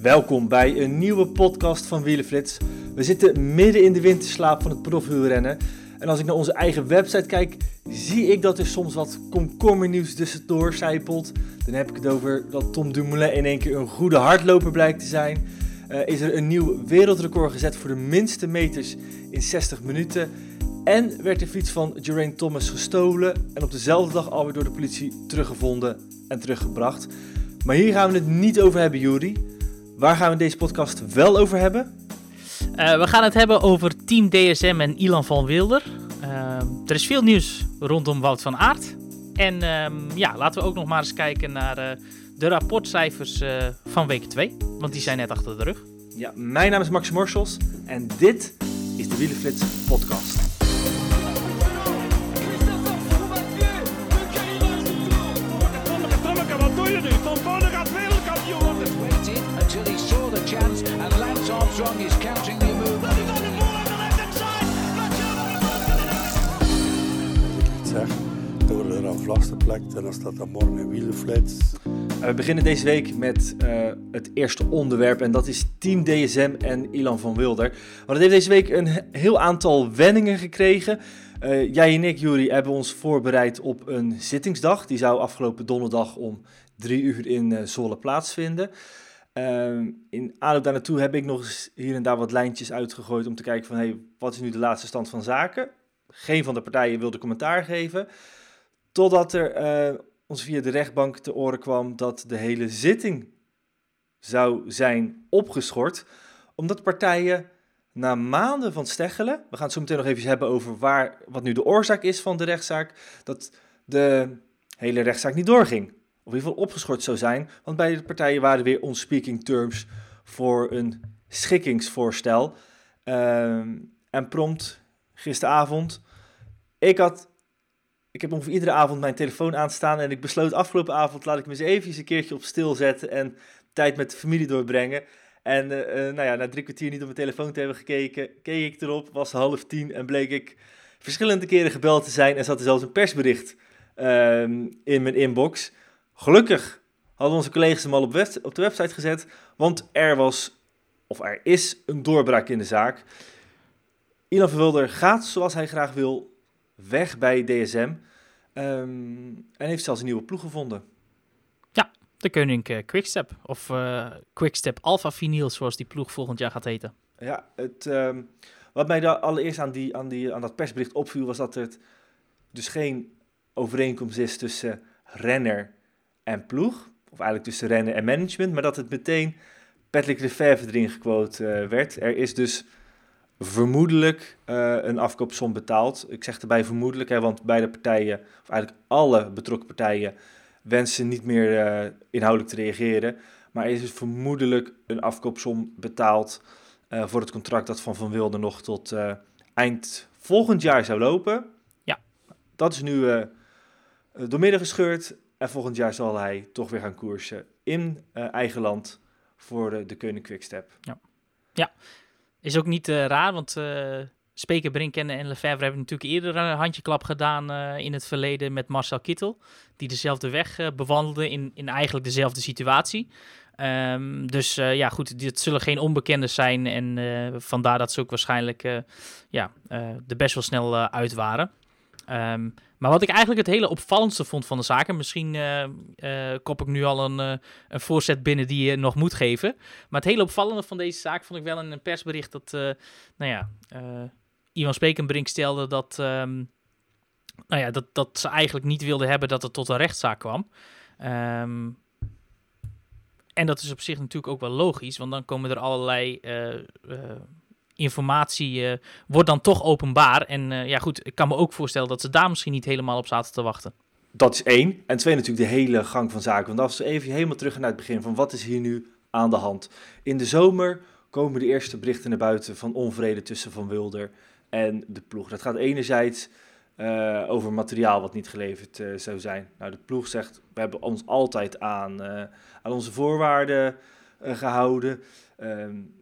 Welkom bij een nieuwe podcast van Wielenflits. We zitten midden in de winterslaap van het profwielrennen. En als ik naar onze eigen website kijk, zie ik dat er soms wat komkommernieuws tussendoor zijpelt. Dan heb ik het over dat Tom Dumoulin in één keer een goede hardloper blijkt te zijn. Uh, is er een nieuw wereldrecord gezet voor de minste meters in 60 minuten. En werd de fiets van Geraint Thomas gestolen en op dezelfde dag alweer door de politie teruggevonden en teruggebracht. Maar hier gaan we het niet over hebben, Juri. Waar gaan we deze podcast wel over hebben? Uh, we gaan het hebben over Team DSM en Ilan van Wilder. Uh, er is veel nieuws rondom Wout van Aert. En uh, ja, laten we ook nog maar eens kijken naar uh, de rapportcijfers van week 2. Want die zijn net achter de rug. Ja, mijn naam is Max Morsels en dit is de Wielenflits podcast. Aan vastgeplakt en dan staat er morgen een wielenflits. We beginnen deze week met uh, het eerste onderwerp en dat is Team DSM en Ilan van Wilder. Want het heeft deze week een heel aantal wendingen gekregen. Uh, jij en ik, Jury, hebben ons voorbereid op een zittingsdag. Die zou afgelopen donderdag om drie uur in uh, plaatsvinden. In aanloop daar naartoe heb ik nog eens hier en daar wat lijntjes uitgegooid om te kijken van hey, wat is nu de laatste stand van zaken. Geen van de partijen wilde commentaar geven. Totdat er uh, ons via de rechtbank te oren kwam dat de hele zitting zou zijn opgeschort. Omdat partijen na maanden van steggelen, we gaan het zo meteen nog even hebben over waar, wat nu de oorzaak is van de rechtszaak, dat de hele rechtszaak niet doorging of in ieder geval opgeschort zou zijn, want beide partijen waren weer on speaking terms voor een schikkingsvoorstel. Uh, en prompt gisteravond, ik had, ik heb ongeveer iedere avond mijn telefoon aanstaan en ik besloot afgelopen avond laat ik me eens even een keertje op stil zetten en tijd met de familie doorbrengen. En uh, uh, nou ja, na drie kwartier niet op mijn telefoon te hebben gekeken, keek ik erop, was half tien en bleek ik verschillende keren gebeld te zijn en zat er zelfs een persbericht uh, in mijn inbox. Gelukkig hadden onze collega's hem al op, op, de website gezet, want er was, of er is, een doorbraak in de zaak. Ilan Verwilder gaat, zoals hij graag wil, weg bij DSM um, en heeft zelfs een nieuwe ploeg gevonden. Ja, de Koning uh, Quickstep, of uh, Quickstep Alpha Vinyl, zoals die ploeg volgend jaar gaat heten. Ja, het, um, wat mij daar allereerst aan, die, aan, die, aan dat persbericht opviel, was dat er dus geen overeenkomst is tussen renner en ploeg. Of eigenlijk tussen rennen en management. Maar dat het meteen Patrick Lefevre erin gequote uh, werd. Er is dus vermoedelijk uh, een afkoopsom betaald. Ik zeg erbij vermoedelijk, hè, want beide partijen, of eigenlijk alle betrokken partijen, wensen niet meer uh, inhoudelijk te reageren. Maar er is dus vermoedelijk een afkoopsom betaald uh, voor het contract dat van Van Wilde nog tot eind volgend jaar zou lopen. Ja. Dat is nu doormidden gescheurd. En volgend jaar zal hij toch weer gaan koersen in eigen land voor de, Koning Quickstep. Ja. ja, is ook niet uh, raar, want uh, Speker, Brinken en Lefebvre hebben natuurlijk eerder een handjeklap gedaan in het verleden met Marcel Kittel. Die dezelfde weg bewandelde in, in eigenlijk dezelfde situatie. Um, dus ja, goed, dit zullen geen onbekenden zijn. En vandaar dat ze ook waarschijnlijk ja, er best wel snel uit waren. Um, maar wat ik eigenlijk het hele opvallendste vond van de zaken, misschien uh, kop ik nu al een, uh, een voorzet binnen die je nog moet geven. Maar het hele opvallende van deze zaak vond ik wel in een persbericht dat, nou ja, Ivan Spekenbrink stelde dat, um, nou ja, dat, dat ze eigenlijk niet wilden hebben dat het tot een rechtszaak kwam. Um, en dat is op zich natuurlijk ook wel logisch, want dan komen er allerlei informatie uh, wordt dan toch openbaar. En uh, ja, goed, ik kan me ook voorstellen dat ze daar misschien niet helemaal op zaten te wachten. Dat is één. En twee, natuurlijk de hele gang van zaken. Want als we even helemaal terug naar het begin van wat is hier nu aan de hand. In de zomer komen de eerste berichten naar buiten van onvrede tussen Van Wilder en de ploeg. Dat gaat enerzijds uh, over materiaal wat niet geleverd zou zijn. Nou, de ploeg zegt, we hebben ons altijd aan, aan onze voorwaarden gehouden. Um,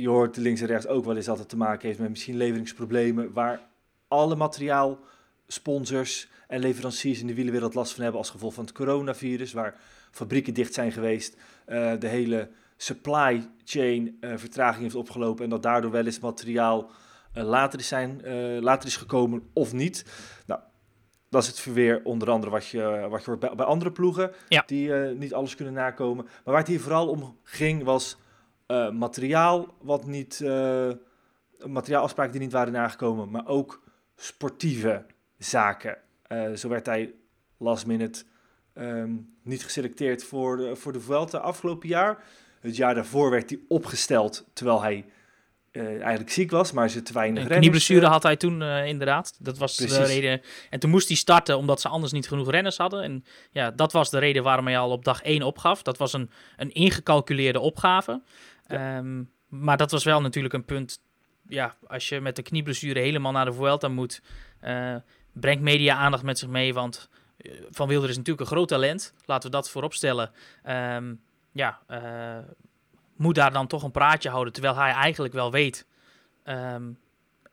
je hoort links en rechts ook wel eens dat het te maken heeft met misschien leveringsproblemen, waar alle materiaalsponsors en leveranciers in de wielenwereld last van hebben als gevolg van het coronavirus, waar fabrieken dicht zijn geweest, de hele supply chain vertraging heeft opgelopen en dat daardoor wel eens materiaal uh, later, is zijn, later is gekomen of niet. Nou, dat is het verweer onder andere wat je, wat je hoort bij, bij andere ploegen, ja. die niet alles kunnen nakomen. Maar waar het hier vooral om ging was materiaal wat niet, materiaalafspraken die niet waren nagekomen, maar ook sportieve zaken. zo werd hij last minute um, niet geselecteerd voor de, voor de Vuelta afgelopen jaar. Het jaar daarvoor werd hij opgesteld terwijl hij eigenlijk ziek was, maar ze te weinig Een knieblessure had hij toen inderdaad. Dat was Precies. de reden. En toen moest hij starten omdat ze anders niet genoeg renners hadden. En ja, dat was de reden waarom hij al op dag 1 opgaf. Dat was een, een ingecalculeerde opgave. Ja. Um, maar dat was wel natuurlijk een punt. Ja, als je met de knieblessure helemaal naar de Vuelta moet, uh, brengt media aandacht met zich mee. Want Van Wilder is natuurlijk een groot talent. Laten we dat voorop stellen. Um, ja, moet daar dan toch een praatje houden. Terwijl hij eigenlijk wel weet. Um,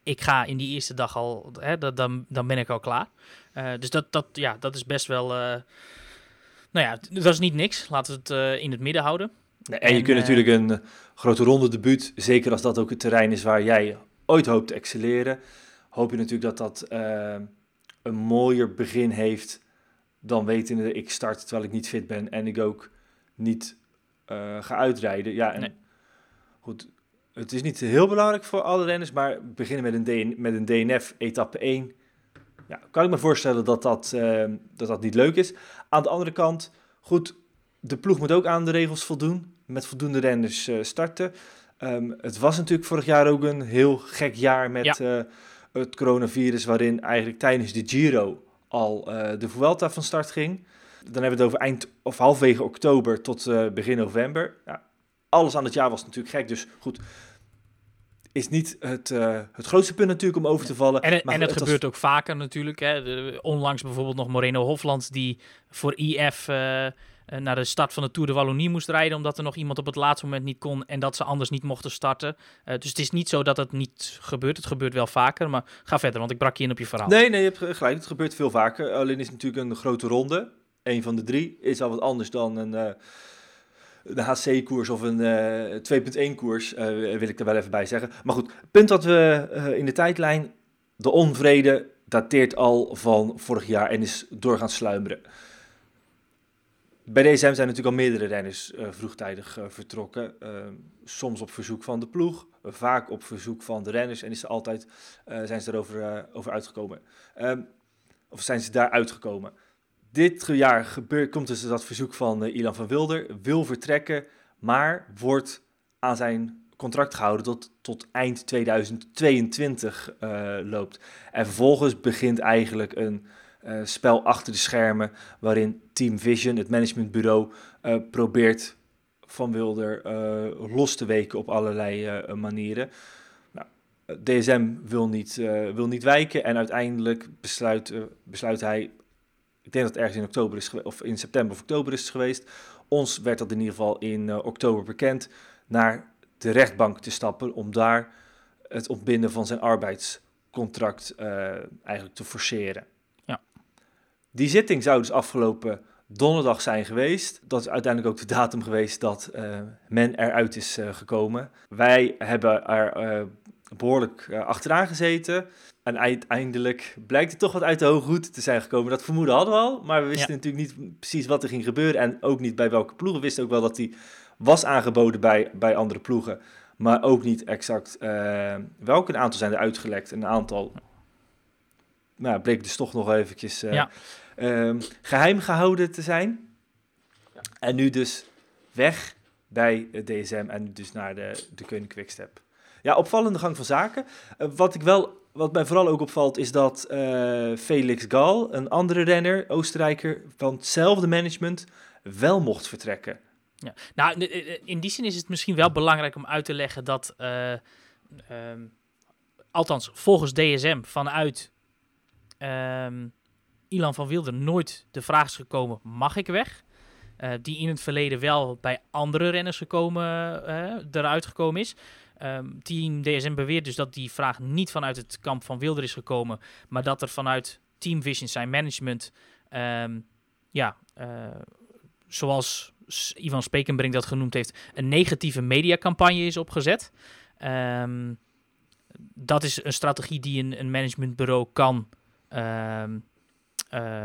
ik ga in die eerste dag al. Hè, dan, dan ben ik al klaar. Uh, dus dat, dat, ja, dat is best wel. Uh, nou ja, dat is niet niks. Laten we het uh, in het midden houden. Nee, en, en, je kunt natuurlijk een grote ronde debuut. Zeker als dat ook het terrein is waar jij ooit hoopt te excelleren. Hoop je natuurlijk dat dat een mooier begin heeft. Dan wetende ik start terwijl ik niet fit ben. En ik ook niet uh, ga uitrijden. Ja, en nee. goed, het is niet heel belangrijk voor alle renners, maar beginnen met een, DN, met een DNF etappe 1. Ja, kan ik me voorstellen dat dat, uh, dat dat niet leuk is. Aan de andere kant, goed, de ploeg moet ook aan de regels voldoen. Met voldoende renners uh, starten. Um, het was natuurlijk vorig jaar ook een heel gek jaar met ja. het coronavirus, waarin eigenlijk tijdens de Giro al de Vuelta van start ging. Dan hebben we het over eind of halfwege oktober tot begin november. Ja, alles aan het jaar was natuurlijk gek, dus goed. Is niet het, uh, het grootste punt natuurlijk om over te vallen. En, maar en het, het gebeurt was... ook vaker natuurlijk. Hè. Onlangs bijvoorbeeld nog Moreno Hofland die voor IF uh, naar de start van de Tour de Wallonie moest rijden, omdat er nog iemand op het laatste moment niet kon en dat ze anders niet mochten starten. Uh, dus het is niet zo dat het niet gebeurt. Het gebeurt wel vaker, maar ga verder, want ik brak je in op je verhaal. Nee, nee, je hebt gelijk. Het gebeurt veel vaker. Alleen is het natuurlijk een grote ronde een van de drie is al wat anders dan een, uh, een HC-koers of een uh, 2.1-koers, uh, wil ik er wel even bij zeggen. Maar goed, punt dat we in de tijdlijn, de onvrede dateert al van vorig jaar en is doorgaan sluimeren. Bij DSM zijn natuurlijk al meerdere renners vroegtijdig vertrokken. soms op verzoek van de ploeg, vaak op verzoek van de renners en is ze altijd, zijn ze erover over uitgekomen. Um, of zijn ze daar uitgekomen dit jaar gebeurt, komt dus dat verzoek van Ilan van Wilder, wil vertrekken, maar wordt aan zijn contract gehouden tot, tot eind 2022 uh, loopt. En vervolgens begint eigenlijk een uh, spel achter de schermen, waarin Team Vision, het managementbureau, probeert van Wilder los te weken op allerlei manieren. Nou, DSM wil niet, wil niet wijken en uiteindelijk besluit, besluit hij ik denk dat het ergens in oktober is of in september of oktober is geweest. Ons werd dat in ieder geval in oktober bekend naar de rechtbank te stappen om daar het ontbinden van zijn arbeidscontract eigenlijk te forceren. Die zitting zou dus afgelopen donderdag zijn geweest. Dat is uiteindelijk ook de datum geweest dat uh, men eruit is gekomen. Wij hebben er behoorlijk achteraan gezeten. En uiteindelijk blijkt het toch wat uit de hoge hoed te zijn gekomen. Dat vermoeden hadden we al, maar we wisten ja. natuurlijk niet precies wat er ging gebeuren. En ook niet bij welke ploegen. We wisten ook wel dat die was aangeboden bij, bij andere ploegen. Maar ook niet exact welke. Een aantal zijn er uitgelekt. Een aantal nou, bleek dus toch nog eventjes ja. Uh, geheim gehouden te zijn. En nu dus weg bij het DSM en dus naar de, de Quickstep. Ja, opvallende gang van zaken. Uh, wat ik wel wat mij vooral ook opvalt is dat uh, Felix Gal, een andere renner, Oostenrijker van hetzelfde management, wel mocht vertrekken. Ja. Nou, in die zin is het misschien wel belangrijk om uit te leggen dat, eh, ehm, althans volgens DSM vanuit ehm, Ilan van Wilder nooit de vraag is gekomen, mag ik weg? Eh, die in het verleden wel bij andere renners gekomen, eh, eruit gekomen is. Ehm, team DSM beweert dus dat die vraag niet vanuit het kamp van Wilder is gekomen, maar dat er vanuit Team Vision zijn management, ehm, ja, eh, zoals Ivan Spekenbrink dat genoemd heeft, een negatieve mediacampagne is opgezet. Ehm, dat is een strategie die een, managementbureau kan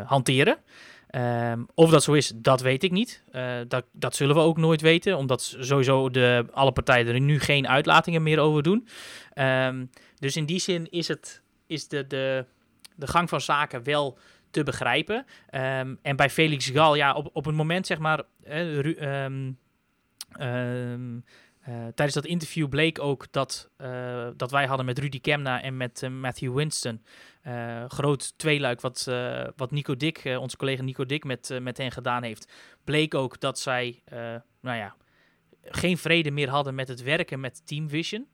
hanteren. Ehm, of dat zo is, dat weet ik niet. Eh, dat, dat zullen we ook nooit weten, omdat sowieso de, alle partijen er nu geen uitlatingen meer over doen. Ehm, dus in die zin is, het, is de, de, de gang van zaken wel te begrijpen. Ehm, en bij Felix Gal, ja, op, op het moment zeg maar. eh, Eh, tijdens dat interview bleek ook dat, eh, dat wij hadden met Rudy Kemna en met eh, Matthew Winston. groot tweeluik wat, wat Nico Dick, onze collega Nico Dick, met, met hen gedaan heeft. Bleek ook dat zij, nou ja, geen vrede meer hadden met het werken met Team Vision.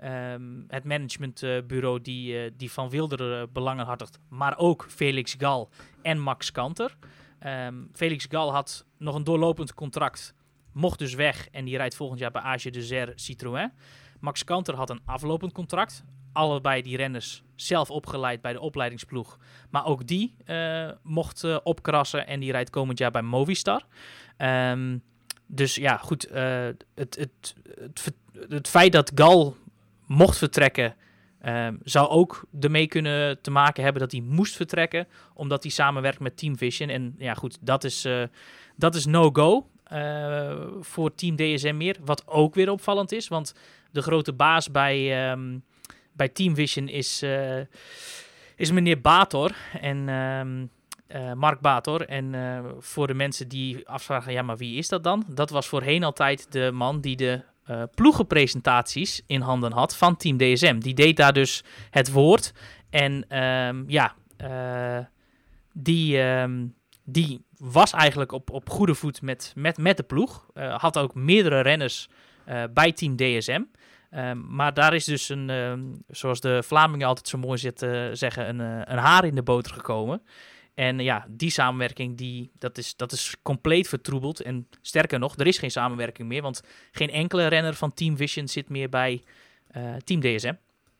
Ehm, het managementbureau die, die Van Wilder eh, belangen maar ook Felix Gal en Max Kanter. Ehm, Felix Gal had nog een doorlopend contract, mocht dus weg en die rijdt volgend jaar bij Age de Zer Citroën. Max Kanter had een aflopend contract. Allebei die renners zelf opgeleid bij de opleidingsploeg. Maar ook die eh, mocht eh, opkrassen en die rijdt komend jaar bij Movistar. Ehm, dus ja, goed. eh, het, het, het, feit dat Gal mocht vertrekken, ehm, zou ook ermee kunnen te maken hebben dat hij moest vertrekken, omdat hij samenwerkt met Team Vision. En ja, goed, dat is, dat is no-go voor Team DSM meer. Wat ook weer opvallend is, want de grote baas bij, ehm, bij Team Vision is, eh, is meneer Bator. En ehm, eh, Mark Bator. En eh, voor de mensen die afvragen, ja, maar wie is dat dan? Dat was voorheen altijd de man die de eh, ploegenpresentaties in handen had van Team DSM. Die deed daar dus het woord. En ehm, ja, eh, die, die was eigenlijk op, op goede voet met, met, met de ploeg. Eh, had ook meerdere renners eh, bij Team DSM. Ehm, maar daar is dus een, ehm, zoals de Vlamingen altijd zo mooi zitten zeggen, een, eh, een haar in de boter gekomen. En ja, die samenwerking, die, dat, is, dat is compleet vertroebeld. En sterker nog, er is geen samenwerking meer, want geen enkele renner van Team Vision zit meer bij eh, Team DSM.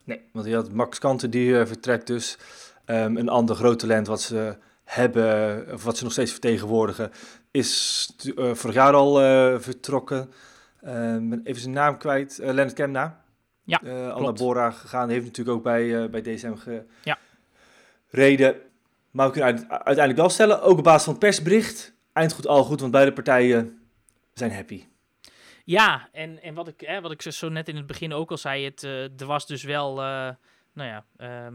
Nee, want je had Max Kanten die eh, vertrekt dus. Ehm, een ander groot talent wat ze hebben, of wat ze nog steeds vertegenwoordigen, is eh, vorig jaar al eh, vertrokken. Ehm, ben even zijn naam kwijt. Eh Leonard Kemna. Ja, Eh, al naar Bora gegaan. Heeft natuurlijk ook bij, eh, bij DSM Ja. gereden. Maar we kunnen uit- uiteindelijk wel stellen, ook op basis van het persbericht, eind goed al goed, want beide partijen zijn happy. Ja, en, en wat, ik, hè, wat ik zo- net in het begin ook al zei, het, eh, er was dus wel, eh, nou ja, ehm,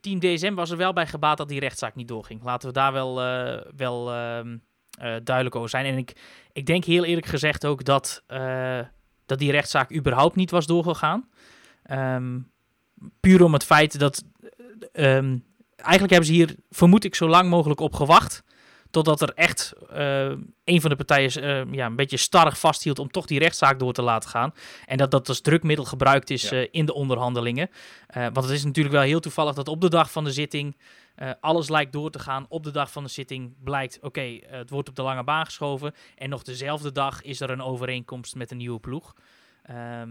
Team DSM was er wel bij gebaat dat die rechtszaak niet doorging. Laten we daar wel, eh, wel ehm, eh, duidelijk over zijn. En ik, ik denk heel eerlijk gezegd ook dat, eh, dat die rechtszaak überhaupt niet was doorgegaan. Ehm, puur om het feit dat, eh, ehm, eigenlijk hebben ze hier, vermoed ik, zo lang mogelijk op gewacht. Totdat er echt eh, een van de partijen eh, ja, een beetje starrig vasthield om toch die rechtszaak door te laten gaan. En dat dat als drukmiddel gebruikt is Ja. eh, in de onderhandelingen. Want het is natuurlijk wel heel toevallig dat op de dag van de zitting alles lijkt door te gaan. Op de dag van de zitting blijkt, oké, het wordt op de lange baan geschoven. En nog dezelfde dag is er een overeenkomst met een nieuwe ploeg. Ehm,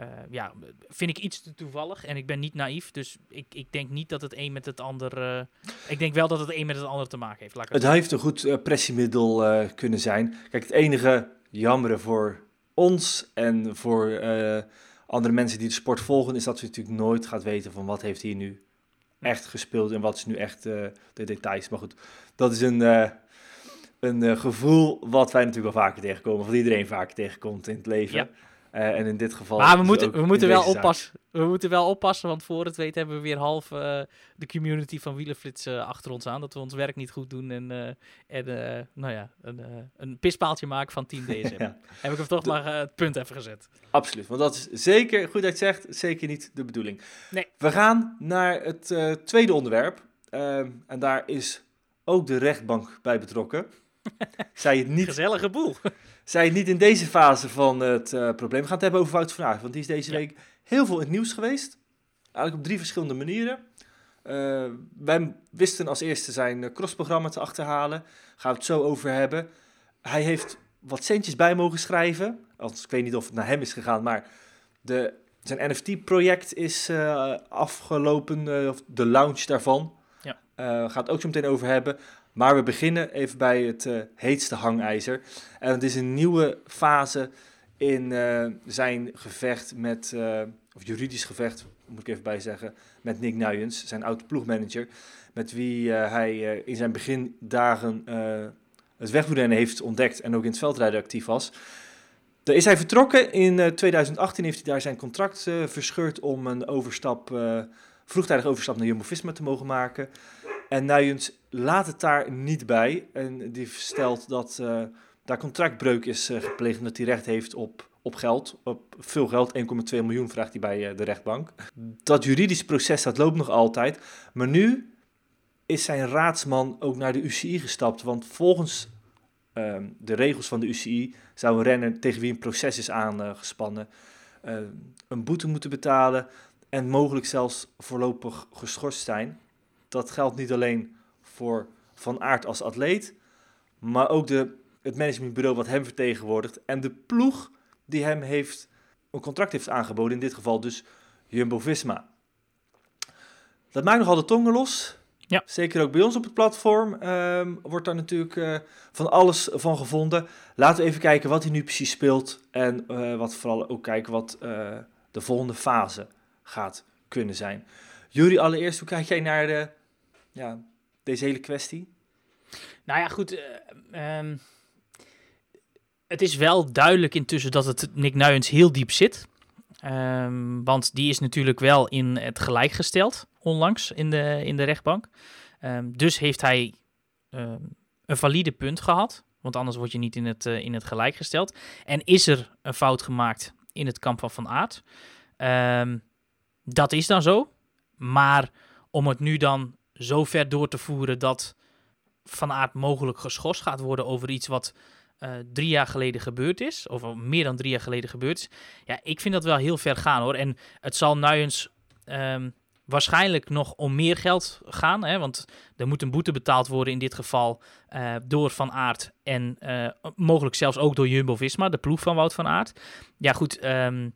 eh, ja, vind ik iets te toevallig. En ik ben niet naïef, dus ik, ik denk niet dat het een met het ander... eh, ik denk wel dat het een met het ander te maken heeft. Laat ik het Het heeft een goed eh, pressiemiddel kunnen zijn. Kijk, het enige jammere voor ons en voor andere mensen die de sport volgen, is dat ze natuurlijk nooit gaat weten van wat heeft hier nu echt gespeeld en wat is nu echt de details. Maar goed, dat is een, een gevoel wat wij natuurlijk wel vaker tegenkomen, wat iedereen vaker tegenkomt in het leven. Ja. Eh, en in dit geval. Maar we moeten, we moeten wel zaak. oppassen. We moeten wel oppassen, want voor het weten hebben we weer half eh, de community van Wielenflits achter ons aan. Dat we ons werk niet goed doen en, eh, en nou ja, een, een pispaaltje maken van Team DSM. Ja. Heb ik hem toch maar het punt even gezet. Absoluut, want dat is zeker, goed dat je het zegt, zeker niet de bedoeling. Nee. We gaan naar het tweede onderwerp. En daar is ook de rechtbank bij betrokken. Zij het niet Gezellige boel. Zijn niet in deze fase van het uh, probleem. Gaan het hebben over Wout van Aert, want die is deze week heel veel in het nieuws geweest. Eigenlijk op drie verschillende manieren. Uh, wij wisten als eerste zijn crossprogramma te achterhalen. Gaan we het zo over hebben. Hij heeft wat centjes bij mogen schrijven. Althans, ik weet niet of het naar hem is gegaan, maar de, zijn NFT-project is uh, afgelopen, uh, de launch daarvan. Ja. Gaat het ook zo meteen over hebben. Maar we beginnen even bij het heetste hangijzer. En het is een nieuwe fase in zijn gevecht met, of juridisch gevecht, moet ik even bij zeggen, met Nick Nuyens, zijn oud ploegmanager. Met wie hij in zijn begindagen het wegwielrennen heeft ontdekt en ook in het veldrijden actief was. Daar is hij vertrokken. In 2018 heeft hij daar zijn contract verscheurd om een overstap, vroegtijdig overstap naar Jumbo-Visma te mogen maken. En Nuyens laat het daar niet bij. En die stelt dat uh, daar contractbreuk is gepleegd en dat hij recht heeft op, op geld. Op veel geld, 1,2 miljoen vraagt hij bij de rechtbank. Dat juridische proces dat loopt nog altijd. Maar nu is zijn raadsman ook naar de UCI gestapt. Want volgens Ehm, de regels van de UCI zou een renner tegen wie een proces is aangespannen uh, een boete moeten betalen en mogelijk zelfs voorlopig geschorst zijn. Dat geldt niet alleen voor Van Aert als atleet, maar ook de, het managementbureau wat hem vertegenwoordigt en de ploeg die hem heeft, een contract heeft aangeboden, in dit geval dus Jumbo-Visma. Dat maakt nogal de tongen los. Ja. Zeker ook bij ons op het platform um, wordt daar natuurlijk uh, van alles van gevonden. Laten we even kijken wat hij nu precies speelt. En uh, wat vooral ook kijken wat uh, de volgende fase gaat kunnen zijn. Jury, allereerst, hoe kijk jij naar de, ja, deze hele kwestie? Nou ja, goed. Um, het is wel duidelijk intussen dat het Nick Nuyens heel diep zit. Um, want die is natuurlijk wel in het gelijk gesteld onlangs in de, in de rechtbank. Um, dus heeft hij een valide punt gehad. Want anders word je niet in het, uh, in het gelijk gesteld. En is er een fout gemaakt in het kamp van Van Aert? dat is dan zo. Maar om het nu dan zo ver door te voeren dat Van Aert mogelijk geschorst gaat worden over iets wat uh, drie jaar geleden gebeurd is, of meer dan drie jaar geleden gebeurd is. Ja, ik vind dat wel heel ver gaan hoor. En het zal Nuyens um, waarschijnlijk nog om meer geld gaan, hè, want er moet een boete betaald worden in dit geval uh, door Van Aert en uh, mogelijk zelfs ook door Jumbo-Visma, de ploeg van Wout van Aert. Ja goed, um,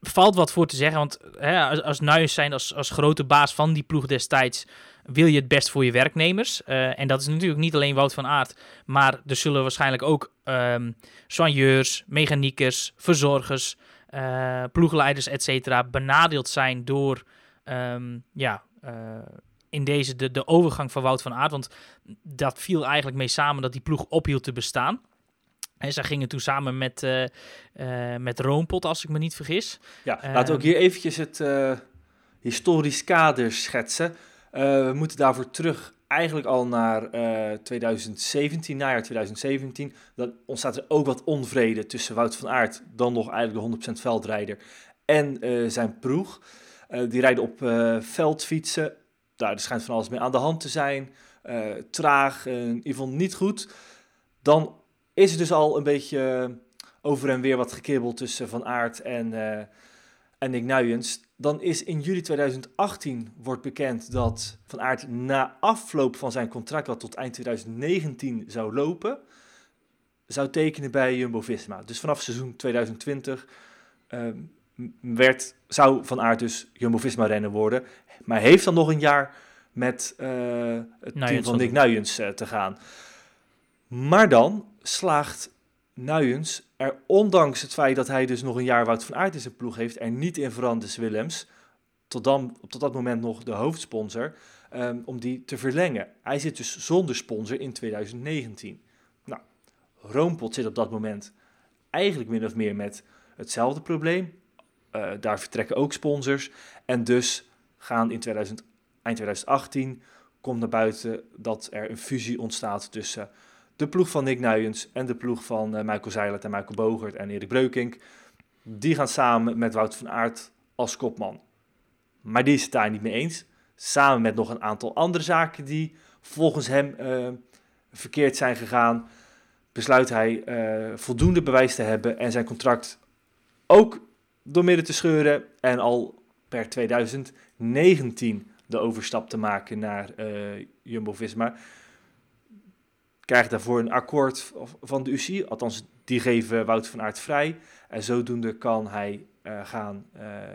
valt wat voor te zeggen, want hè, als, als zijn als, als grote baas van die ploeg destijds wil je het best voor je werknemers. Uh, en dat is natuurlijk niet alleen Wout van Aert, maar er zullen waarschijnlijk ook um, soigneurs, mechaniekers, verzorgers, uh, ploegleiders, et cetera, benadeeld zijn door um, ja, uh, in deze de, de overgang van Wout van Aert. Want dat viel eigenlijk mee samen dat die ploeg ophield te bestaan. En ze gingen toen samen met, uh, uh, met Roompot, als ik me niet vergis. Ja, laten we ook hier eventjes het uh, historisch kader schetsen. we moeten daarvoor terug eigenlijk al naar 2017, najaar 2017. Dan ontstaat er ook wat onvrede tussen Wout van Aert, dan nog eigenlijk de 100% veldrijder, en zijn ploeg. die rijden op veldfietsen. Daar schijnt van alles mee aan de hand te zijn. traag, in ieder geval niet goed. Dan is er dus al een beetje over en weer wat gekibbeld tussen Van Aert en, uh, en Nick Nuyens. Dan is in juli 2018 wordt bekend dat Van Aert na afloop van zijn contract, wat tot eind 2019 zou lopen, zou tekenen bij Jumbo-Visma. Dus vanaf seizoen 2020 uh, werd, zou Van Aert dus Jumbo-Visma rennen worden. Maar heeft dan nog een jaar met uh, het team van Nick Nuyens te gaan. Maar dan slaagt Nuyens er, ondanks het feit dat hij dus nog een jaar Wout van Aert in zijn ploeg heeft, er niet in Veranders Willems, tot, dan, tot dat moment nog de hoofdsponsor, um, om die te verlengen. Hij zit dus zonder sponsor in 2019. Nou, Roompot zit op dat moment eigenlijk min of meer met hetzelfde probleem. Uh, daar vertrekken ook sponsors. En dus gaan in 2000, eind 2018 komt naar buiten dat er een fusie ontstaat tussen de ploeg van Nick Nuyens en de ploeg van uh, Michael Zeilert en Michael Bogert en Erik Breukink. Die gaan samen met Wout van Aert als kopman. Maar die is het daar niet mee eens. Samen met nog een aantal andere zaken die volgens hem uh, verkeerd zijn gegaan. besluit hij eh, voldoende bewijs te hebben en zijn contract ook door midden te scheuren en al per 2019 de overstap te maken naar eh, Jumbo-Visma. Krijgt daarvoor een akkoord van de UCI, althans die geven Wout van Aert vrij. En zodoende kan hij eh, gaan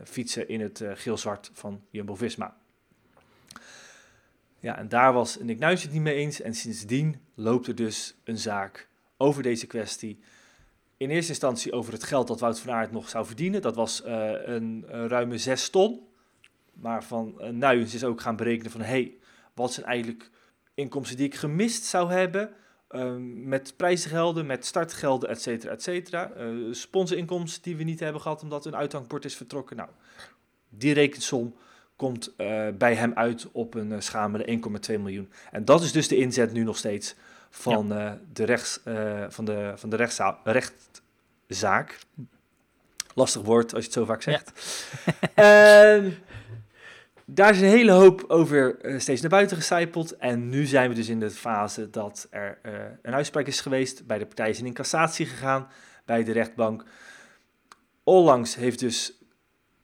fietsen in het geel-zwart van Jumbo-Visma. Ja, en daar was Nick Nuis het niet mee eens. En sindsdien loopt er dus een zaak over deze kwestie. In eerste instantie over het geld dat Wout van Aert nog zou verdienen. Dat was uh, een, ruime 6 ton. Maar van uh, Nuyens is ook gaan berekenen van... hey, wat zijn eigenlijk inkomsten die ik gemist zou hebben... Uh, met prijsgelden, met startgelden, et cetera, et cetera. Uh, sponsorinkomsten die we niet hebben gehad omdat een uithangbord is vertrokken. Nou, die rekensom komt uh, bij hem uit op een uh, schamele 1,2 miljoen. En dat is dus de inzet nu nog steeds van, ja. uh, de, rechts, van de, van de rechtsza rechtszaak. Lastig woord als je het zo vaak zegt. Ja. daar is een hele hoop over steeds naar buiten gecijpeld. En nu zijn we dus in de fase dat er een uitspraak is geweest. Bij de partijen zijn in cassatie gegaan bij de rechtbank. Onlangs heeft dus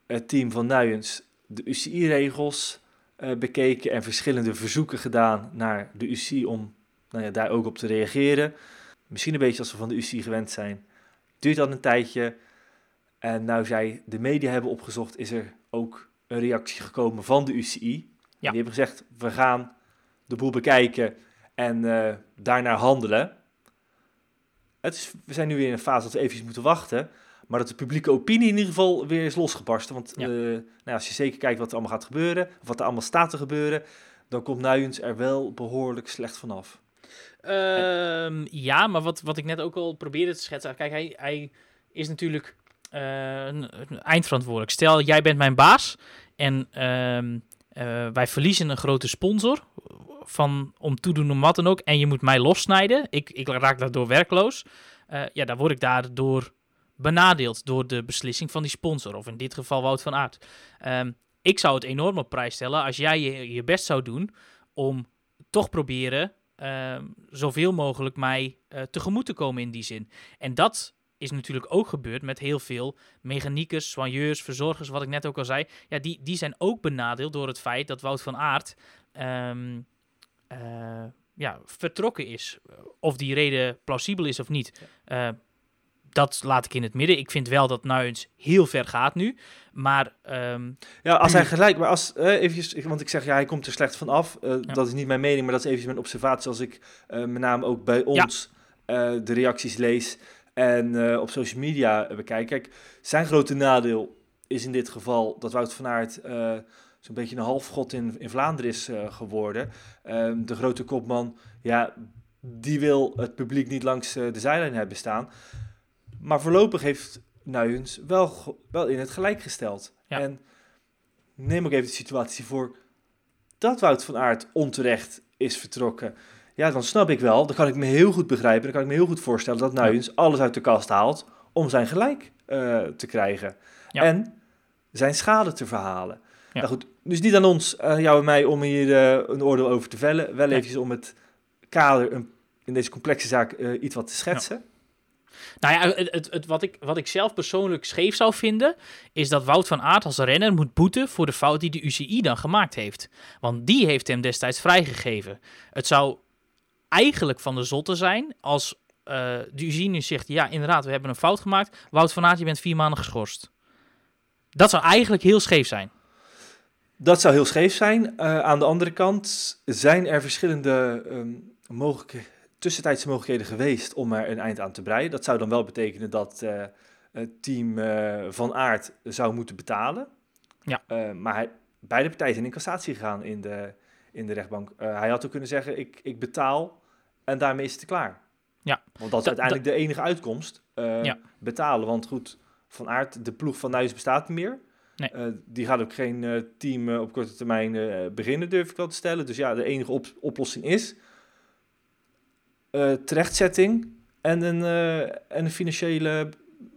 het team van Nuyens de UCI-regels uh, bekeken en verschillende verzoeken gedaan naar de UCI om nou ja, daar ook op te reageren. Misschien een beetje als we van de UCI gewend zijn. Duurt dat een tijdje. En nou zij de media hebben opgezocht, is er ook een reactie gekomen van de UCI. Ja. Die hebben gezegd, we gaan de boel bekijken en uh, daarnaar handelen. Het is, we zijn nu weer in een fase dat we even moeten wachten. Maar dat de publieke opinie in ieder geval weer is losgebarsten. Want ja. uh, nou, als je zeker kijkt wat er allemaal gaat gebeuren, of wat er allemaal staat te gebeuren, dan komt Nuyens er wel behoorlijk slecht vanaf. Um, ja, maar wat, wat ik net ook al probeerde te schetsen. Kijk, hij, hij is natuurlijk uh, een eindverantwoordelijk. Stel, jij bent mijn baas en uh, uh, wij verliezen een grote sponsor van, om toedoen om wat dan ook. En je moet mij lossnijden. Ik, ik raak daardoor werkloos. Uh, ja, dan word ik daardoor benadeeld door de beslissing van die sponsor. Of in dit geval Wout van Aert. Um, ik zou het enorm op prijs stellen als jij je, je best zou doen om toch proberen um, zoveel mogelijk mij uh, tegemoet te komen in die zin. En dat is natuurlijk ook gebeurd met heel veel mechaniekers, soigneurs, verzorgers, wat ik net ook al zei. Ja, die, die zijn ook benadeeld door het feit dat Wout van Aert um, uh, ja, vertrokken is. Of die reden plausibel is of niet. Uh, dat laat ik in het midden. Ik vind wel dat Nuyens heel ver gaat nu. Maar. Um, ja, als hij gelijk. Maar als. Uh, eventjes, want ik zeg ja, hij komt er slecht van af. Uh, ja. Dat is niet mijn mening, maar dat is eventjes mijn observatie. Als ik uh, met name ook bij ons ja. de reacties lees. En op social media bekijk. Kijk, zijn grote nadeel is in dit geval dat Wout van Aert. Zo'n beetje een halfgod in, in Vlaanderen is geworden. Ehm, de grote kopman, ja, die wil het publiek niet langs de zijlijn hebben staan. Maar voorlopig heeft Nuyens wel, wel in het gelijk gesteld. Ja. En neem ook even de situatie voor dat Wout van Aert onterecht is vertrokken. Ja, dan snap ik wel. Dan kan ik me heel goed begrijpen. Dan kan ik me heel goed voorstellen dat Nuyens alles uit de kast haalt om zijn gelijk uh, te krijgen. Ja. En zijn schade te verhalen. Ja. Nou goed, dus niet aan ons, uh, jou en mij, om hier uh, een oordeel over te vellen. Wel eventjes om het kader een, in deze complexe zaak iets wat te schetsen. Nou ja, het, het, het, wat, ik, wat ik zelf persoonlijk scheef zou vinden, is dat Wout van Aert als renner moet boeten voor de fout die de UCI dan gemaakt heeft. Want die heeft hem destijds vrijgegeven. Het zou eigenlijk van de zotte zijn als uh, de UCI nu zegt, ja inderdaad, we hebben een fout gemaakt. Wout van Aert, je bent vier maanden geschorst. Dat zou eigenlijk heel scheef zijn. Dat zou heel scheef zijn. Uh, aan de andere kant zijn er verschillende um, mogelijke tussentijdse mogelijkheden geweest om er een eind aan te breien. Dat zou dan wel betekenen dat uh, het team uh, van Aert zou moeten betalen. Ja. Maar hij, beide partijen zijn in cassatie gegaan in de, in de rechtbank. hij had ook kunnen zeggen, ik, ik betaal en daarmee is het klaar. Ja. Want dat is uiteindelijk de enige uitkomst. Ja. Betalen, want goed, Van Aert, de ploeg van Nuis bestaat niet meer. Nee. die gaat ook geen team op korte termijn beginnen, durf ik wel te stellen. Dus ja, de enige op oplossing is terechtzetting en een, en een financiële,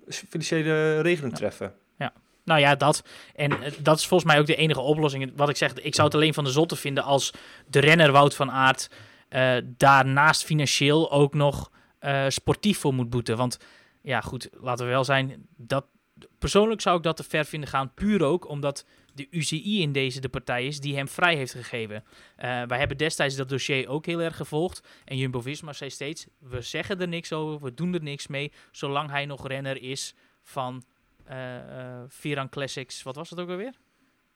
financiële regeling ja. treffen. Ja, nou ja, dat. En dat is volgens mij ook de enige oplossing. Wat ik zeg, ik zou het alleen van de zotte vinden als de renner Wout van Aert daarnaast financieel ook nog eh, sportief voor moet boeten. Want ja, goed, laten we wel zijn. Dat, persoonlijk zou ik dat te ver vinden gaan. Puur ook omdat de UCI in deze de partij is die hem vrij heeft gegeven. Eh, wij hebben destijds dat dossier ook heel erg gevolgd. En Jumbo-Visma zei steeds, we zeggen er niks over, we doen er niks mee, zolang hij nog renner is van eh eh, Viran Classics. Wat was het ook alweer?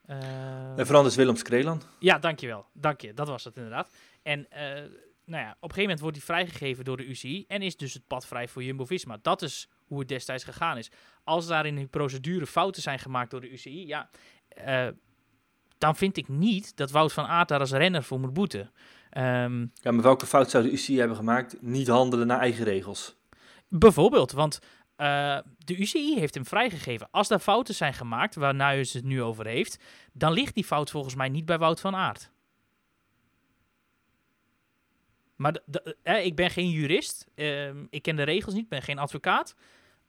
Eh, En verandert Willems Krelan. ja, dankjewel. Dank je. Dat was het inderdaad. En eh, nou ja, op een gegeven moment wordt hij vrijgegeven door de UCI en is dus het pad vrij voor Jumbo-Visma. Dat is hoe het destijds gegaan is. Als daar in die procedure fouten zijn gemaakt door de UCI, ja, eh, dan vind ik niet dat Wout van Aert daar als renner voor moet boeten. Ehm, Ja, maar welke fout zou de UCI hebben gemaakt? Niet handelen naar eigen regels. bijvoorbeeld, want eh, de UCI heeft hem vrijgegeven. Als daar fouten zijn gemaakt, waar Nuyens het nu over heeft, dan ligt die fout volgens mij niet bij Wout van Aert. Maar eh, ik ben geen jurist, ehm, ik ken de regels niet, ben geen advocaat.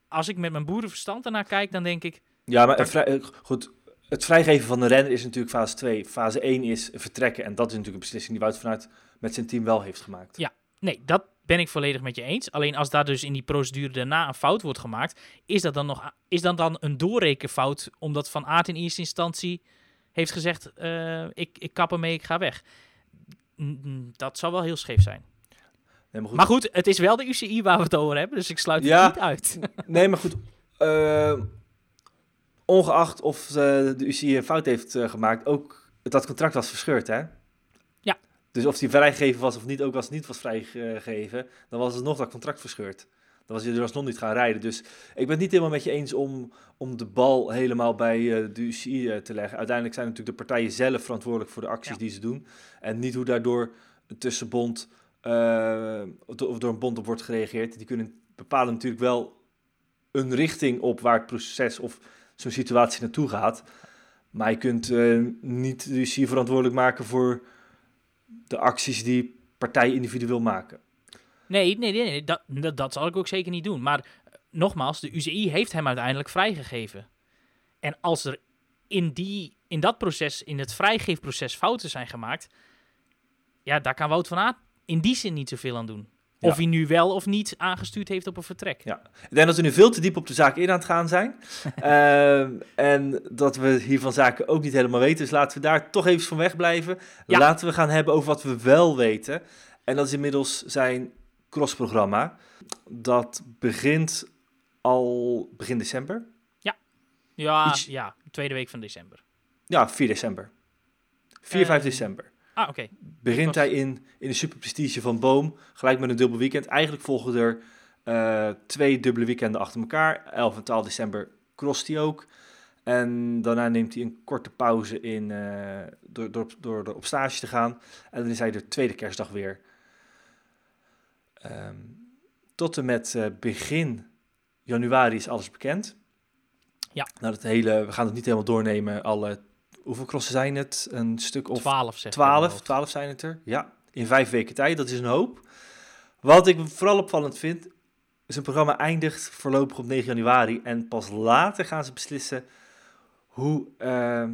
Als ik met mijn boerenverstand ernaar kijk, dan denk ik, Ja, maar vrij- eh, goed, het vrijgeven van de renner is natuurlijk fase 2. Fase 1 is vertrekken. En dat is natuurlijk een beslissing die Wout vanuit met zijn team wel heeft gemaakt. Ja. nee, dat ben ik volledig met je eens. Alleen als daar dus in die procedure daarna een fout wordt gemaakt, is dat dan nog is dat dan een doorrekenfout, omdat Van Aert in eerste instantie heeft gezegd, eh, ik, ik kap ermee, ik ga weg. Dat zou wel heel scheef zijn. Nee, maar goed. Maar goed, het is wel de UCI waar we het over hebben, dus ik sluit Ja. het niet uit. Nee, maar goed. eh, ongeacht of eh, de UCI een fout heeft eh, gemaakt, ook dat contract was verscheurd, hè? Ja. Dus of die vrijgegeven was of niet, ook als het niet was vrijgegeven, dan was het nog dat contract verscheurd. Dan was je er alsnog niet gaan rijden. Dus ik ben het niet helemaal met je eens om, om de bal helemaal bij eh, de UCI eh, te leggen. Uiteindelijk zijn natuurlijk de partijen zelf verantwoordelijk voor de acties Ja. die ze doen. En niet hoe daardoor een tussenbond eh, of door een bond op wordt gereageerd. Die kunnen bepalen natuurlijk wel een richting op waar het proces of zo'n situatie naartoe gaat. Maar je kunt niet de UCI verantwoordelijk maken voor de acties die partijen individueel maken. Nee, nee, nee, nee dat, dat, dat zal ik ook zeker niet doen. Maar eh, nogmaals, de UCI heeft hem uiteindelijk vrijgegeven. En als er in, die, in dat proces, in het vrijgeefproces, fouten zijn gemaakt, ja, daar kan Wout van Aert in die zin niet zoveel aan doen. Ja. Of hij nu wel of niet aangestuurd heeft op een vertrek. Ja. Ik denk dat we nu veel te diep op de zaak in aan het gaan zijn. Ehm, en dat we hiervan zaken ook niet helemaal weten. Dus laten we daar toch even van wegblijven. Ja. Laten we gaan hebben over wat we wel weten. En dat is inmiddels zijn crossprogramma. Dat begint al begin december. Ja, Iets- ja, tweede week van december. Ja, 4 december. 4, 5 Ehm, december. Ah, oké. Begint was- hij in, in de superprestige van Boom. Gelijk met een dubbel weekend. Eigenlijk volgen er eh, twee dubbele weekenden achter elkaar. 11 en 12 december crosst hij ook. En daarna neemt hij een korte pauze in eh, door, door, door er op stage te gaan. En dan is hij de tweede kerstdag weer. Ehm, tot en met eh, begin januari is alles bekend. Ja. Nou, dat hele, we gaan het niet helemaal doornemen. Alle, hoeveel crossen zijn het? Een stuk of 12 zeg ik uit mijn 12, hoofd. 12 zijn het er. Ja, in vijf weken tijd. Dat is een hoop. Wat ik vooral opvallend vind, is een programma eindigt voorlopig op 9 januari. En pas later gaan ze beslissen hoe... ehm,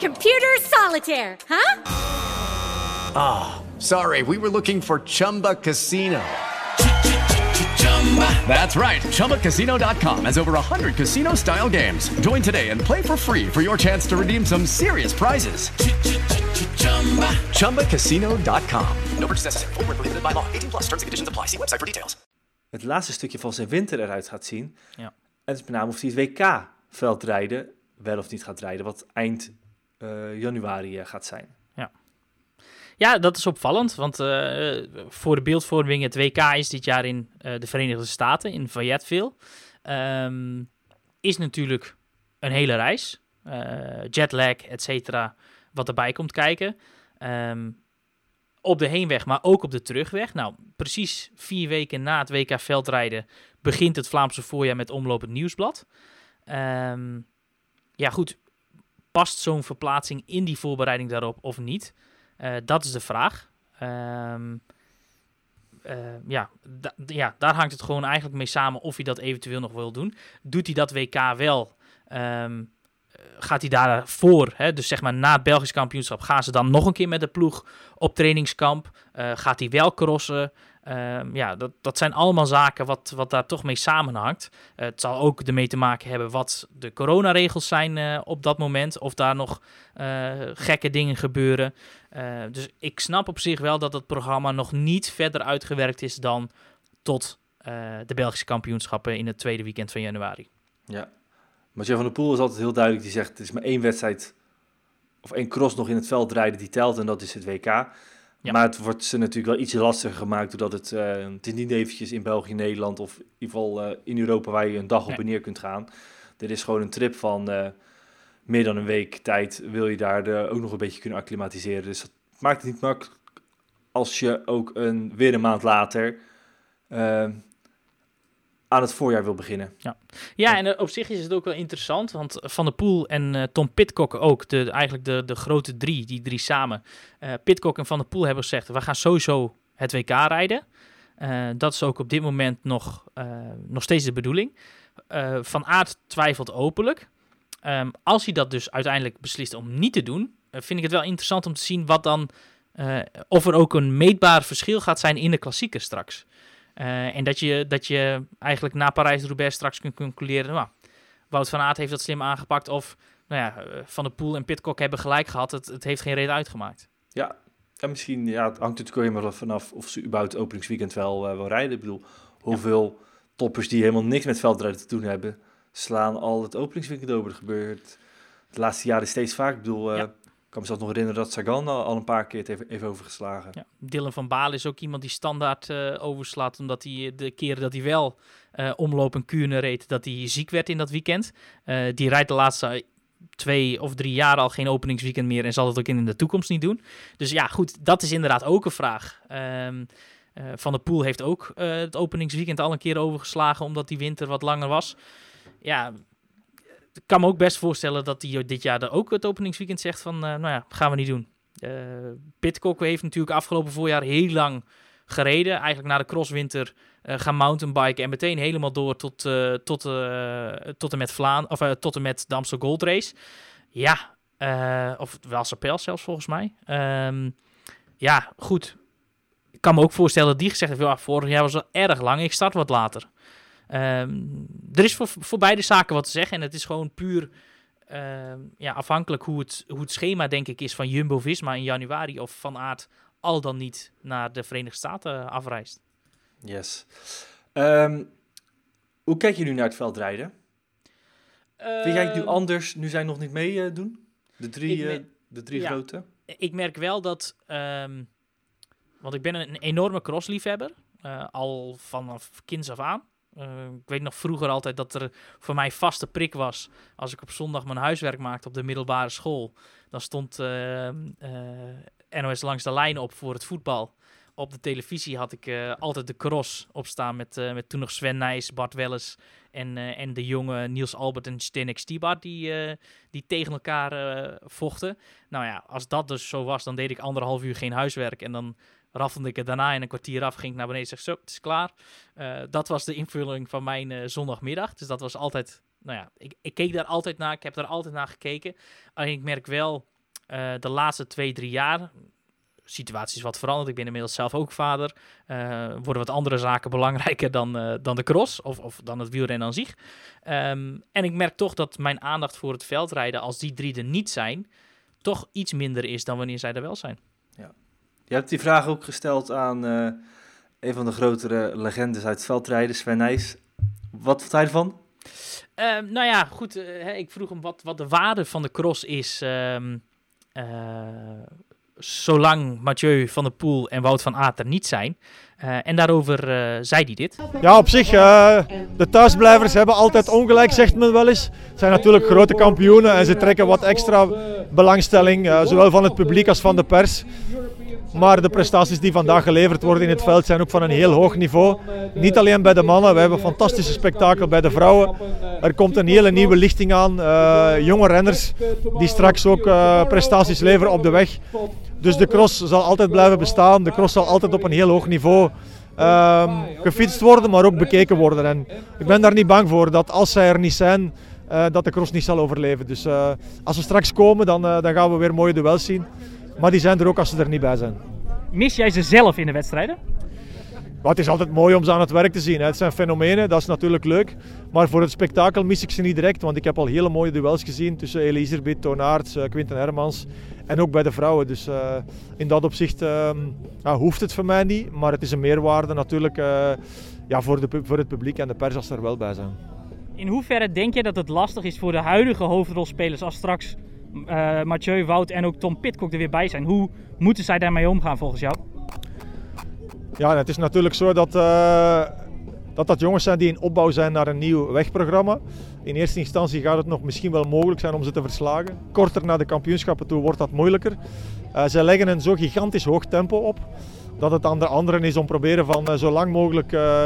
Computer solitaire, huh? Sorry, we were looking for Chumba Casino. That's right. ChumbaCasino.com has over 100 casino style games. Join today and play for free for your chance to redeem some serious prizes. ChumbaCasino.com. No purchase necessary. Prohibited by law. 18 plus. Terms and conditions apply. See website for details. het laatste stukje van zijn winter eruit gaat zien. Ja. En het is met name of hij het WK-veldrijden wel of niet gaat rijden. Wat eind januari eh, gaat zijn. Ja, dat is opvallend, want eh, voor de beeldvorming, het WK is dit jaar in eh, de Verenigde Staten, in Fayetteville. Ehm, is natuurlijk een hele reis. jetlag, et cetera, wat erbij komt kijken. Ehm, op de heenweg, maar ook op de terugweg. Nou, precies vier weken na het WK veldrijden begint het Vlaamse voorjaar met omlopend nieuwsblad. Um, ja, goed. Past zo'n verplaatsing in die voorbereiding daarop of niet? Uh, dat is de vraag. Um, uh, ja, ja, daar hangt het gewoon eigenlijk mee samen of hij dat eventueel nog wil doen. Doet hij dat WK wel? Um, gaat hij daarvoor, hè, dus zeg maar na het Belgisch kampioenschap, gaan ze dan nog een keer met de ploeg op trainingskamp? Uh, gaat hij wel crossen? Uh, ja, dat, dat zijn allemaal zaken wat, wat daar toch mee samenhangt. Uh, het zal ook ermee te maken hebben wat de coronaregels zijn uh, op dat moment. Of daar nog gekke dingen gebeuren. dus ik snap op zich wel dat het programma nog niet verder uitgewerkt is dan tot de Belgische kampioenschappen in het tweede weekend van januari. Ja, Mathieu van der Poel is altijd heel duidelijk. Die zegt, het is maar één wedstrijd of één cross nog in het veld rijden die telt en dat is het WK. Ja. Maar het wordt ze natuurlijk wel iets lastiger gemaakt doordat het, uh, het is niet eventjes in België, Nederland of in ieder geval uh, in Europa waar je een dag op en neer kunt gaan. Dit is gewoon een trip van uh, meer dan een week tijd wil je daar de, ook nog een beetje kunnen acclimatiseren. Dus dat maakt het niet makkelijk als je ook een, weer een maand later aan het voorjaar wil beginnen. Ja, ja en uh, op zich is het ook wel interessant, want Van der Poel en uh, Tom Pitcock ook, de, eigenlijk de, de grote drie, die drie samen. Uh, Pitcock en Van der Poel hebben gezegd, we gaan sowieso het WK rijden. dat is ook op dit moment nog, nog steeds de bedoeling. van Aert twijfelt openlijk. Um, als hij dat dus uiteindelijk beslist om niet te doen, vind ik het wel interessant om te zien wat dan, of er ook een meetbaar verschil gaat zijn in de klassieker straks. Uh, en dat je, dat je eigenlijk na Parijs-Roubaix straks kunt concluderen... Nou, Wout van Aert heeft dat slim aangepakt of nou ja, eh, Van der Poel en Pitcock hebben gelijk gehad. Het, het heeft geen reden uitgemaakt. Ja, en misschien ja, het hangt natuurlijk helemaal vanaf of ze überhaupt het openingsweekend wel, uh, wel rijden. Ik bedoel, hoeveel ja. toppers die helemaal niks met veldrijden te doen hebben... slaan al het openingsweekend over. Dat gebeurt de laatste jaren steeds vaak. Ik bedoel, ja. Ik kan me zelfs nog herinneren dat Sagan al, een paar keer even overgeslagen. Ja, Dylan van Baal is ook iemand die standaard uh, overslaat, omdat hij de keren dat hij wel uh, omloop en Kuurne reed, dat hij ziek werd in dat weekend. Die rijdt de laatste twee of drie jaar al geen openingsweekend meer en zal het ook in de toekomst niet doen. Dus ja, goed, dat is inderdaad ook een vraag. Um, van der Poel heeft ook het openingsweekend al een keer overgeslagen, omdat die winter wat langer was. Ja, kan me ook best voorstellen dat hij dit jaar er ook het openingsweekend zegt van, uh, nou ja, gaan we niet doen. Uh, Pitcock heeft natuurlijk afgelopen voorjaar heel lang gereden. Eigenlijk na de crosswinter uh, gaan mountainbiken en meteen helemaal door tot, tot, tot en met Vlaan, of tot en met de Amstel Gold Race. Ja, of wel Sapel zelfs volgens mij. Um, ja, goed. Ik kan me ook voorstellen dat die gezegd heeft, ja, vorig jaar was wel erg lang, ik start wat later. Um, er is voor, voor beide zaken wat te zeggen. En het is gewoon puur uh, ja, afhankelijk hoe het, hoe het schema, denk ik, is van Jumbo-Visma in januari. Of Van Aert al dan niet naar de Verenigde Staten afreist. Yes. Um, hoe kijk je nu naar het veldrijden? Uh, Vind jij het nu Ehm, anders, nu zij nog niet mee uh, doen? De drie, uh, ben- de drie ja. grote? Ik merk wel dat, ehm, want ik ben een enorme crossliefhebber, eh, al vanaf kinds af aan. Eh, ik weet nog vroeger altijd dat er voor mij vaste prik was. Als ik op zondag mijn huiswerk maakte op de middelbare school, dan stond eh, eh, NOS langs de lijn op voor het voetbal. Op de televisie had ik altijd de cross opstaan met, met toen nog Sven Nijs, Bart Welles en, en de jonge Niels Albert en Stenek Stibar die, die tegen elkaar vochten. Nou ja, als dat dus zo was, dan deed ik anderhalf uur geen huiswerk en dan raffelde ik het daarna in een kwartier af, ging ik naar beneden en zeg zo, het is klaar. Eh, dat was de invulling van mijn eh, zondagmiddag. Dus dat was altijd, nou ja, ik, ik keek daar altijd naar, ik heb daar altijd naar gekeken. Alleen ik merk wel, eh, de laatste twee, drie jaar, situatie is wat veranderd. Ik ben inmiddels zelf ook vader. worden wat andere zaken belangrijker dan, dan de cross of, of dan het wielrennen aan zich. Ehm, en ik merk toch dat mijn aandacht voor het veldrijden, als die drie er niet zijn, toch iets minder is dan wanneer zij er wel zijn. Je hebt die vraag ook gesteld aan eh, een van de grotere legendes uit het veldrijden, Sven Nijs. Wat vond hij ervan? Ehm, nou ja, goed. eh, hè, ik vroeg hem wat, wat de waarde van de cross is. ehm, eh, zolang Mathieu van der Poel en Wout van Aert er niet zijn. Uh, en daarover uh, zei hij dit. Ja, op zich, uh, de thuisblijvers hebben altijd ongelijk, zegt men wel eens. Het zijn natuurlijk grote kampioenen en ze trekken wat extra belangstelling, zowel van het publiek als van de pers. Maar de prestaties die vandaag geleverd worden in het veld zijn ook van een heel hoog niveau. Niet alleen bij de mannen, we hebben een fantastische spektakel bij de vrouwen. Er komt een hele nieuwe lichting aan. jonge renners die straks ook prestaties leveren op de weg. Dus de cross zal altijd blijven bestaan. De cross zal altijd op een heel hoog niveau um, gefietst worden, maar ook bekeken worden. En ik ben daar niet bang voor dat als zij er niet zijn, uh, dat de cross niet zal overleven. Dus als ze straks komen, dan, dan gaan we weer mooie duels zien. Maar die zijn er ook als ze er niet bij zijn. Mis jij ze zelf in de wedstrijden? Maar het is altijd mooi om ze aan het werk te zien. Hè. Het zijn fenomenen, dat is natuurlijk leuk. Maar voor het spektakel mis ik ze niet direct. Want ik heb al hele mooie duels gezien tussen Elisabeth, Toon Aerts, Quinten Hermans. En ook bij de vrouwen. Dus uh, in dat opzicht uh, ja, hoeft het voor mij niet. Maar het is een meerwaarde natuurlijk uh, ja, voor, de, voor het publiek en de pers als ze er wel bij zijn. In hoeverre denk je dat het lastig is voor de huidige hoofdrolspelers als straks Mathieu, Wout en ook Tom Pitcock er weer bij zijn? Hoe moeten zij daarmee omgaan volgens jou? Ja, het is natuurlijk zo dat dat dat jongens zijn die in opbouw zijn naar een nieuw wegprogramma. In eerste instantie gaat het nog misschien wel mogelijk zijn om ze te verslagen. Korter naar de kampioenschappen toe wordt dat moeilijker. Uh, zij leggen een zo gigantisch hoog tempo op dat het aan de anderen is om proberen van uh, zo lang mogelijk uh,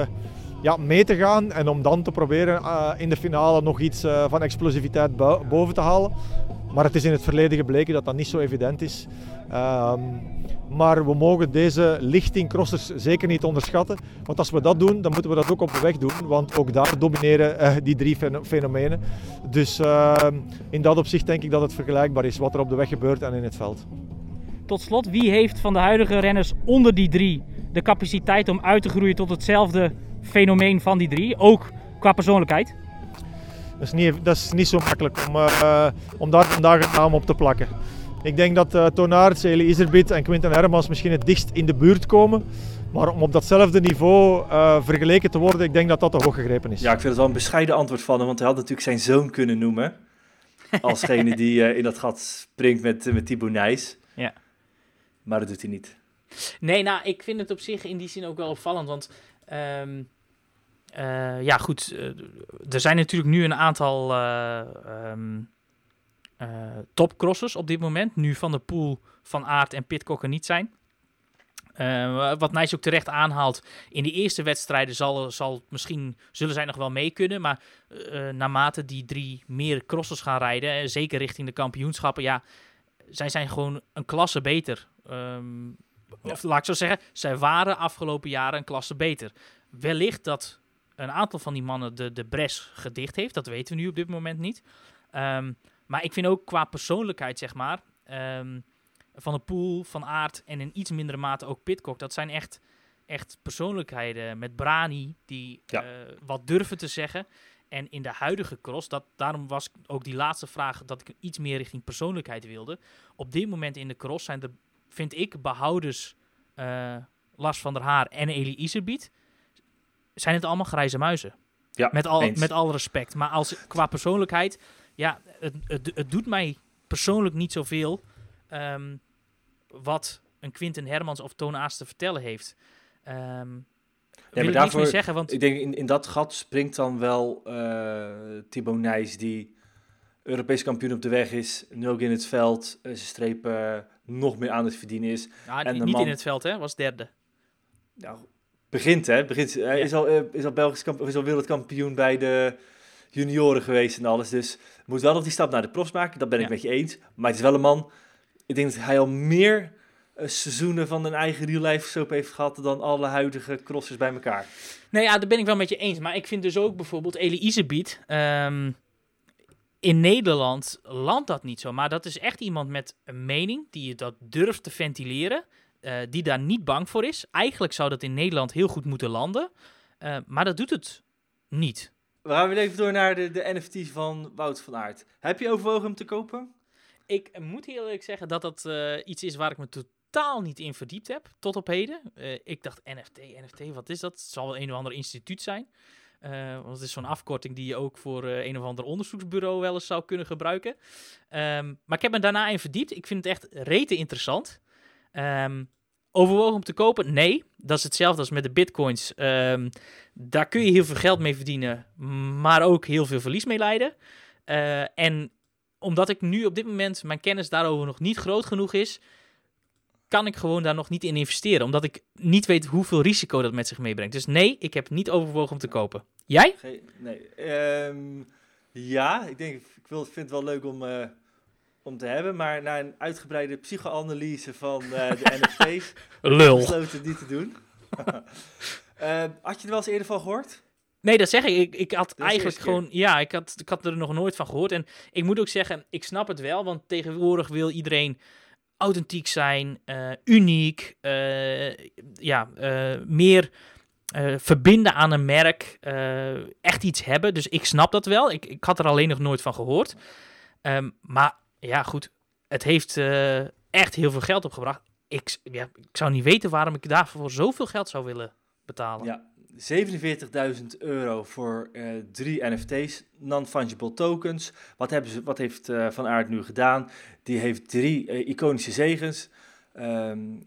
ja, mee te gaan en om dan te proberen in de finale nog iets van explosiviteit boven te halen. Maar het is in het verleden gebleken dat dat niet zo evident is. Ehm, maar we mogen deze lichting crossers zeker niet onderschatten. Want als we dat doen, dan moeten we dat ook op de weg doen. Want ook daar domineren uh, die drie fenomenen. Dus uh, in dat opzicht denk ik dat het vergelijkbaar is wat er op de weg gebeurt en in het veld. Tot slot, wie heeft van de huidige renners onder die drie de capaciteit om uit te groeien tot hetzelfde fenomeen van die drie? Ook qua persoonlijkheid? Dat is niet, dat is niet zo makkelijk om, uh, om daar vandaag een naam op te plakken. Ik denk dat uh, Tonaerts, Eli Iserbit en Quinten Hermans misschien het dichtst in de buurt komen. Maar om op datzelfde niveau uh, vergeleken te worden, ik denk dat dat te hoog gegrepen is. Ja, ik vind het wel een bescheiden antwoord van hem, want hij had natuurlijk zijn zoon kunnen noemen. Alsgene die uh, in dat gat springt met, met Thibaut Nijs. Ja. Maar dat doet hij niet. Nee, nou, ik vind het op zich in die zin ook wel opvallend, want... Um, ja, goed, er zijn natuurlijk nu een aantal... Um, uh, topcrossers op dit moment. Nu Van de Poel, Van Aert en Pitcock er niet zijn. Uh, wat Nijs ook terecht aanhaalt, in de eerste wedstrijden zal, zal misschien, zullen zij nog wel mee kunnen. Maar uh, naarmate die drie meer crossers gaan rijden, zeker richting de kampioenschappen, ja, zij zijn gewoon een klasse beter. Um, ja. Of laat ik zo zeggen, zij waren afgelopen jaren een klasse beter. Wellicht dat een aantal van die mannen de, de bres gedicht heeft, dat weten we nu op dit moment niet. Um, maar ik vind ook qua persoonlijkheid, zeg maar, um, Van de Poel, Van Aert en in iets mindere mate ook Pitcock, dat zijn echt, echt persoonlijkheden met Brani die ja. uh, wat durven te zeggen. En in de huidige cross, dat, daarom was ook die laatste vraag dat ik iets meer richting persoonlijkheid wilde. Op dit moment in de cross zijn er, vind ik, behouders uh, Lars van der Haar en Eli Iserbiet, zijn het allemaal grijze muizen. Ja, met, al, met al respect. Maar als, qua persoonlijkheid ja, het, het, het doet mij persoonlijk niet zoveel um, wat een Quinten Hermans of Toon Aas te vertellen heeft. Um, ja, maar daarvoor, zeggen, want... Ik denk in, in dat gat springt dan wel uh, Thibaut Nijs, die Europees kampioen op de weg is, nu ook in het veld, uh, zijn strepen uh, nog meer aan het verdienen is. Ja, en niet man... in het veld, hè? Was derde. Nou, begint, hè? Begint, hij ja. is, al, is al Belgisch kampioen, is al wereldkampioen bij de junioren geweest en alles. Dus moet wel nog die stap naar de profs maken. Dat ben ik met je eens. Maar het is wel een man. Ik denk dat hij al meer uh, seizoenen van een eigen real life soap heeft gehad dan alle huidige crossers bij elkaar. Nee, ja, daar ben ik wel met je eens. Maar ik vind dus ook bijvoorbeeld Eli Isebiet. Um, in Nederland landt dat niet zo. Maar dat is echt iemand met een mening die je dat durft te ventileren. Uh, die daar niet bang voor is. Eigenlijk zou dat in Nederland heel goed moeten landen. Uh, maar dat doet het niet. We gaan weer even door naar de, de NFT van Wout van Aert. Heb je overwogen hem te kopen? Ik moet heel eerlijk zeggen dat dat uh, iets is waar ik me totaal niet in verdiept heb, tot op heden. Ik dacht NFT, NFT, wat is dat? Het zal wel een of ander instituut zijn. Uh, want het is zo'n afkorting die je ook voor een of ander onderzoeksbureau wel eens zou kunnen gebruiken. Um, maar ik heb me daarna in verdiept. Ik vind het echt rete interessant. Ehm, overwogen om te kopen? Nee. Dat is hetzelfde als met de bitcoins. Ehm, daar kun je heel veel geld mee verdienen, maar ook heel veel verlies mee leiden. Eh, en omdat ik nu op dit moment mijn kennis daarover nog niet groot genoeg is, kan ik gewoon daar nog niet in investeren. Omdat ik niet weet hoeveel risico dat met zich meebrengt. Dus nee, ik heb niet overwogen om te kopen. Jij? nee. Ehm, ja, ik denk, ik vind het wel leuk om, uh, om te hebben. Maar na een uitgebreide psychoanalyse van uh, de NFT's... Lul. besloten het niet te doen. uh, had je er wel eens eerder van gehoord? Nee, dat zeg ik. Ik, ik had eigenlijk gewoon. Ja, ik had, ik had er nog nooit van gehoord. En ik moet ook zeggen, ik snap het wel. Want tegenwoordig wil iedereen authentiek zijn, uh, uniek. Ja, uh, meer verbinden aan een merk. echt iets hebben. Dus ik snap dat wel. Ik, ik had er alleen nog nooit van gehoord. Um, maar ja, goed. Het heeft echt heel veel geld opgebracht. Ik, ja, ik zou niet weten waarom ik daarvoor zoveel geld zou willen betalen. Ja, 47.000 euro voor uh, drie NFT's, non-fungible tokens. Wat, hebben ze, wat heeft uh, Van Aert nu gedaan? Die heeft drie iconische zegens. Um,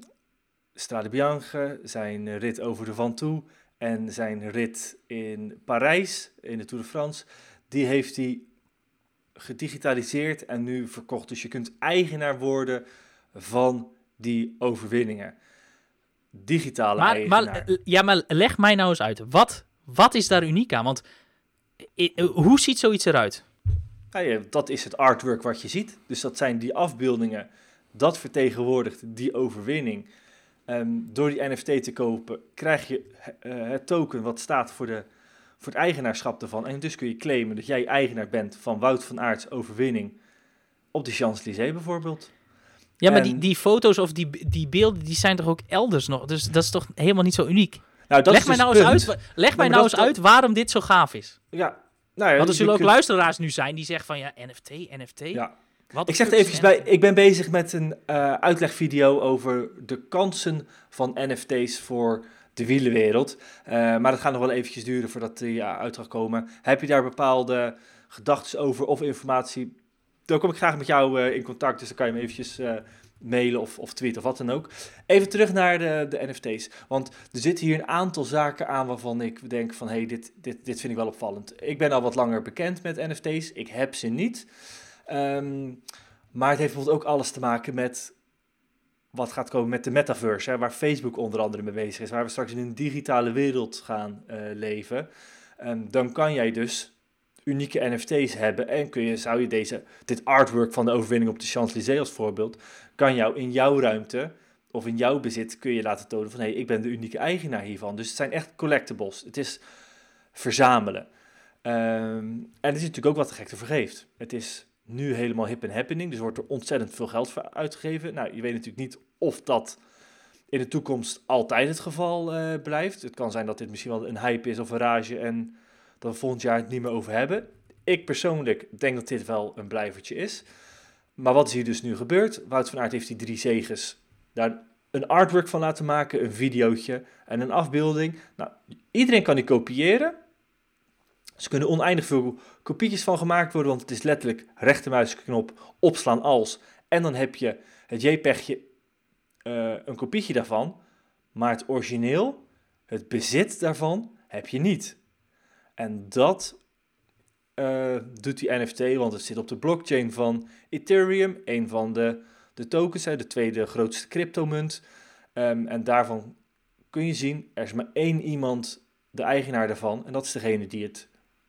Strade Bianche, zijn rit over de Ventoux en zijn rit in Parijs, in de Tour de France. Die heeft hij gedigitaliseerd en nu verkocht. Dus je kunt eigenaar worden van die overwinningen digitale maar, maar, ja, maar leg mij nou eens uit. Wat, wat is daar uniek aan? Want hoe ziet zoiets eruit? ja, dat is het artwork wat je ziet. Dus dat zijn die afbeeldingen. Dat vertegenwoordigt die overwinning. Um, door die NFT te kopen krijg je uh, het token wat staat voor, de, voor het eigenaarschap ervan. En dus kun je claimen dat jij eigenaar bent van Wout van Aerts overwinning op de Champs-Élysées bijvoorbeeld. Ja, maar die, die foto's of die, die beelden, die zijn toch ook elders nog? Dus dat is toch helemaal niet zo uniek? Nou, dat leg mij dus nou eens uit, leg mij nou eens uit waarom dit zo gaaf is. Ja, nou ja, Want er zullen ook luisteraars nu zijn die zeggen van ja, NFT, NFT. Ja. Wat ik zeg het even bij, ik ben bezig met een uh, uitlegvideo over de kansen van NFT's voor de wielenwereld. Uh, maar dat gaat nog wel eventjes duren voordat die uh, uit gaat komen. Heb je daar bepaalde gedachten over of informatie? dan kom ik graag met jou uh, in contact. Dus dan kan je me eventjes uh, mailen of, of tweeten of wat dan ook. Even terug naar de, de NFT's. Want er zitten hier een aantal zaken aan waarvan ik denk van... hé, hey, dit, dit, dit vind ik wel opvallend. Ik ben al wat langer bekend met NFT's. Ik heb ze niet. Um, maar het heeft bijvoorbeeld ook alles te maken met... wat gaat komen met de metaverse. Hè, waar Facebook onder andere mee bezig is. Waar we straks in een digitale wereld gaan uh, leven. Um, dan kan jij dus unieke NFT's hebben en kun je, zou je deze, dit artwork van de overwinning op de Champs-Élysées als voorbeeld, kan jou in jouw ruimte of in jouw bezit kun je laten tonen van hé, hey, ik ben de unieke eigenaar hiervan. Dus het zijn echt collectibles. Het is verzamelen. Um, en het is natuurlijk ook wat de gek te vergeeft. Het is nu helemaal hip en happening, dus wordt er ontzettend veel geld voor uitgegeven. Nou, je weet natuurlijk niet of dat in de toekomst altijd het geval uh, blijft. Het kan zijn dat dit misschien wel een hype is of een rage en dat we volgend jaar het niet meer over hebben. Ik persoonlijk denk dat dit wel een blijvertje is. Maar wat is hier dus nu gebeurd? Wout van Aert heeft die drie zegens daar een artwork van laten maken, een videootje en een afbeelding. Nou, iedereen kan die kopiëren. Ze kunnen oneindig veel kopietjes van gemaakt worden, want het is letterlijk rechtermuisknop opslaan als. En dan heb je het JPEGje, uh, een kopietje daarvan. Maar het origineel, het bezit daarvan, heb je niet. En dat uh, doet die NFT, want het zit op de blockchain van Ethereum, een van de, de tokens, de tweede grootste cryptomunt. Um, en daarvan kun je zien, er is maar één iemand de eigenaar daarvan, en dat is degene die het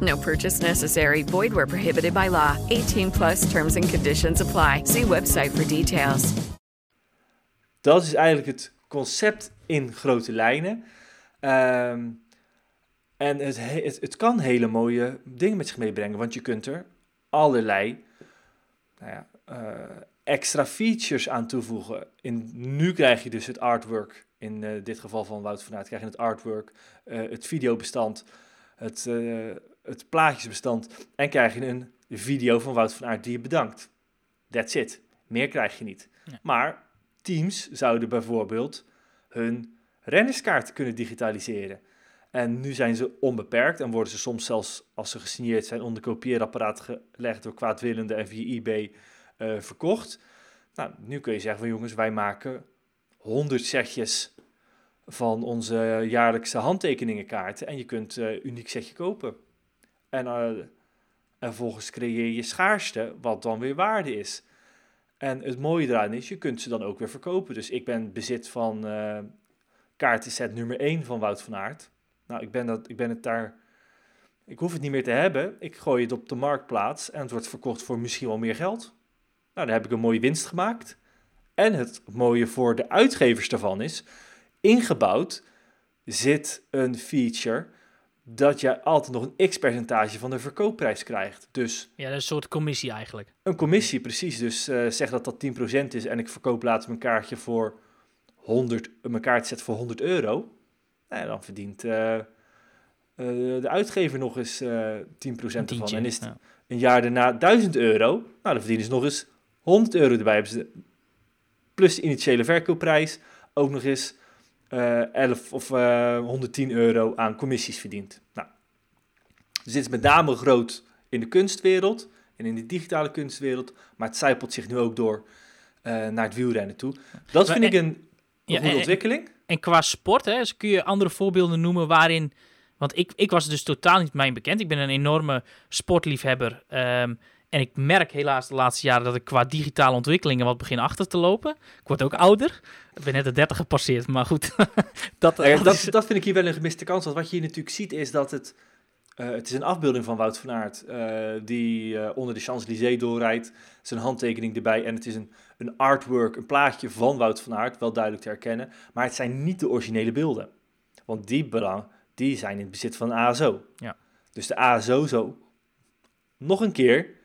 No purchase necessary. Void where prohibited by law. 18 plus terms and conditions apply. See website for details. Dat is eigenlijk het concept in grote lijnen. Um, en het, het, kan hele mooie dingen met zich meebrengen, want je kunt er allerlei nou ja, uh, extra features aan toevoegen. In, nu krijg je dus het artwork in eh, dit geval van Wout van Aert krijg je het artwork, eh, het videobestand, het, het plaatjesbestand en krijg je een video van Wout van Aert die je bedankt. That's it. Meer krijg je niet. Maar teams zouden bijvoorbeeld hun rennerskaart kunnen digitaliseren. En nu zijn ze onbeperkt en worden ze soms zelfs, als ze gesigneerd zijn, onder kopieerapparaat gelegd door kwaadwillenden en via eBay eh, verkocht. Nou, nu kun je zeggen van jongens, wij maken 100 setjes van onze jaarlijkse handtekeningenkaarten en je kunt een uniek setje kopen. En, uh, creëer je schaarste, wat dan weer waarde is. En het mooie eraan is, je kunt ze dan ook weer verkopen. Dus ik ben bezit van uh, kaartenset nummer 1 van Wout van Aert. Nou, ik ben, dat, ik ben het daar... Ik hoef het niet meer te hebben. Ik gooi het op de marktplaats en het wordt verkocht voor misschien wel meer geld. Nou, dan heb ik een mooie winst gemaakt. En het mooie voor de uitgevers daarvan is, ingebouwd zit een feature dat je altijd nog een x-percentage van de verkoopprijs krijgt. Dus ja, een soort commissie eigenlijk. Een commissie, precies. Dus uh, zeg dat dat 10% is en ik verkoop laatst mijn kaartje voor 100, mijn kaart zet voor 100 euro. Nou, dan verdient uh, uh, de uitgever nog eens 10% ervan. En is het ja. een jaar daarna 1000 euro, nou dan verdienen ze nog eens 100 euro erbij. Hebben ze plus de initiële verkoopprijs ook nog eens uh, 11 of uh, 110 euro aan commissies verdiend. Nou, dus dit is met name groot in de kunstwereld en in de digitale kunstwereld, maar het zijpelt zich nu ook door uh, naar het wielrennen toe. Dat Maar vind ik en- een, een Ja, goede ontwikkeling. En qua sport, hè, dus kun je andere voorbeelden noemen waarin... Want ik, ik was dus totaal niet mijn bekend. Ik ben een enorme sportliefhebber. ehm, en ik merk helaas de laatste jaren dat ik qua digitale ontwikkelingen wat begin achter te lopen. Ik word ook ouder. Ik ben net de 30 gepasseerd, maar goed. dat, ja, dat dat, is- dat vind ik hier wel een gemiste kans. Want wat je hier natuurlijk ziet is dat het... eh, het is een afbeelding van Wout van Aert eh, die eh, onder de Champs-Élysées doorrijdt. Zijn handtekening erbij en het is een, een artwork, een plaatje van Wout van Aert, wel duidelijk te herkennen. Maar het zijn niet de originele beelden. Want die, belang, die zijn in het bezit van de ASO. Ja. Dus de ASO zou nog een keer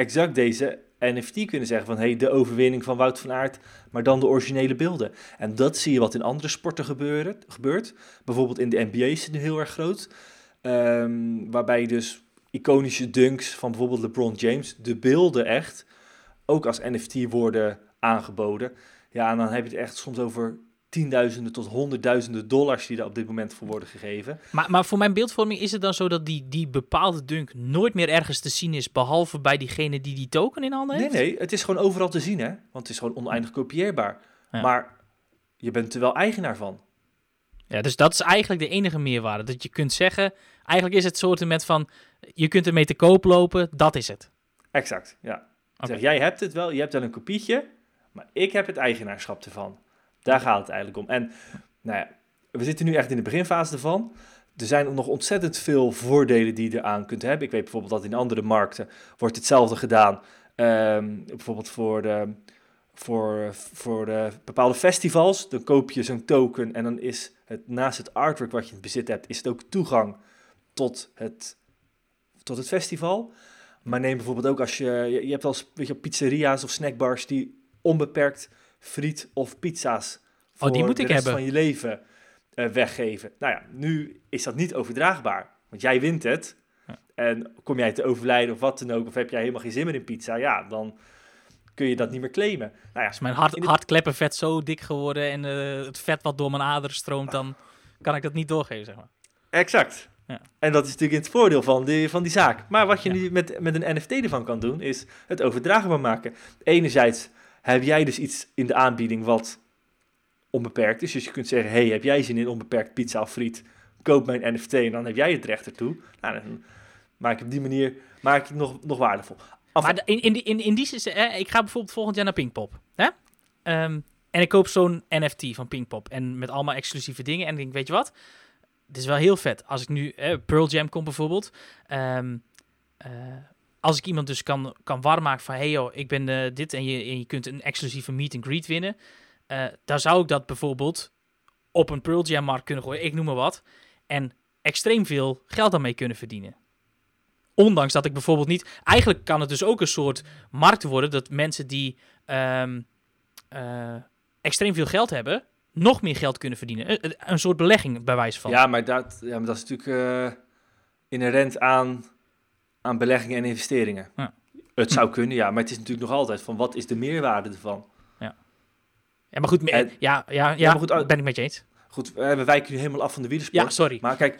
exact deze NFT kunnen zeggen van... hey, de overwinning van Wout van Aert, maar dan de originele beelden. En dat zie je wat in andere sporten gebeuren, gebeurt. Bijvoorbeeld in de NBA is het nu heel erg groot. Ehm, waarbij dus iconische dunks van bijvoorbeeld LeBron James... de beelden echt ook als NFT worden aangeboden. Ja, en dan heb je het echt soms over tienduizenden tot honderdduizenden dollars... die daar op dit moment voor worden gegeven. Maar, maar voor mijn beeldvorming is het dan zo dat die, die bepaalde dunk nooit meer ergens te zien is, behalve bij diegene die die token in handen Nee, heeft? nee, het is gewoon overal te zien, hè? Want het is gewoon oneindig kopieerbaar. Ja. Maar je bent er wel eigenaar van. Ja, dus dat is eigenlijk de enige meerwaarde. Dat je kunt zeggen, eigenlijk is het soort met van, je kunt ermee te koop lopen, dat is het. Exact, ja. Zeg, jij hebt het wel, je hebt wel een kopietje, maar ik heb het eigenaarschap ervan. Daar gaat het eigenlijk om. En nou we zitten nu echt in de beginfase ervan. Er zijn nog ontzettend veel voordelen die je eraan kunt hebben. Ik weet bijvoorbeeld dat in andere markten wordt hetzelfde gedaan. Ehm, bijvoorbeeld voor, de, voor, voor de bepaalde festivals. Dan koop je zo'n token en dan is het naast het artwork wat je in bezit hebt, is het ook toegang tot het, tot het festival. Maar neem bijvoorbeeld ook als je, je, hebt wel pizzeria's of snackbars die onbeperkt friet of pizza's voor Oh, die moet de ik rest hebben. van je leven eh, weggeven. Nou ja, nu is dat niet overdraagbaar, want jij wint het. En kom jij te overlijden of wat dan ook, of heb jij helemaal geen zin meer in pizza, ja, dan kun je dat niet meer claimen. Nou ja, Is mijn hart, hartkleppenvet zo dik geworden en eh, het vet wat door mijn aderen stroomt, dan kan ik dat niet doorgeven, zeg maar. Exact. Ja. En dat is natuurlijk het voordeel van die, van die zaak. Maar wat je nu met, met een NFT ervan kan doen, is het overdraagbaar maken. Enerzijds heb jij dus iets in de aanbieding wat onbeperkt is. Dus je kunt zeggen, hey, heb jij zin in onbeperkt pizza of friet? Koop mijn NFT en dan heb jij het recht ertoe. Nou, dan maak ik op die manier maak ik het nog, nog waardevol. Af- Maar in, in, in, in die zin, ik ga bijvoorbeeld volgend jaar naar Pinkpop. Hè? Ehm, en ik koop zo'n NFT van Pinkpop. En met allemaal exclusieve dingen. En ik denk, weet je wat? Het is wel heel vet. Als ik nu, eh, Pearl Jam komt bijvoorbeeld. Eh, als ik iemand dus kan, kan warm maken van... hey joh, ik ben eh, dit en je, en je kunt een exclusieve meet and greet winnen. eh, daar zou ik dat bijvoorbeeld op een Pearl Jam markt kunnen gooien. Ik noem maar wat. En extreem veel geld daarmee kunnen verdienen. Ondanks dat ik bijvoorbeeld niet. Eigenlijk kan het dus ook een soort markt worden dat mensen die ehm, eh, extreem veel geld hebben, nog meer geld kunnen verdienen. Een soort belegging, bij wijze van. Ja, maar dat, ja, maar dat is natuurlijk inherent aan, aan beleggingen en investeringen. Ja. Het zou kunnen, ja, maar het is natuurlijk nog altijd van wat is de meerwaarde ervan? Ja, maar goed, me- En- ja, ja, ja, Ja, maar goed, ben ik met je eens. Goed, we wijken nu helemaal af van de wielersport. Ja, sorry. Maar kijk,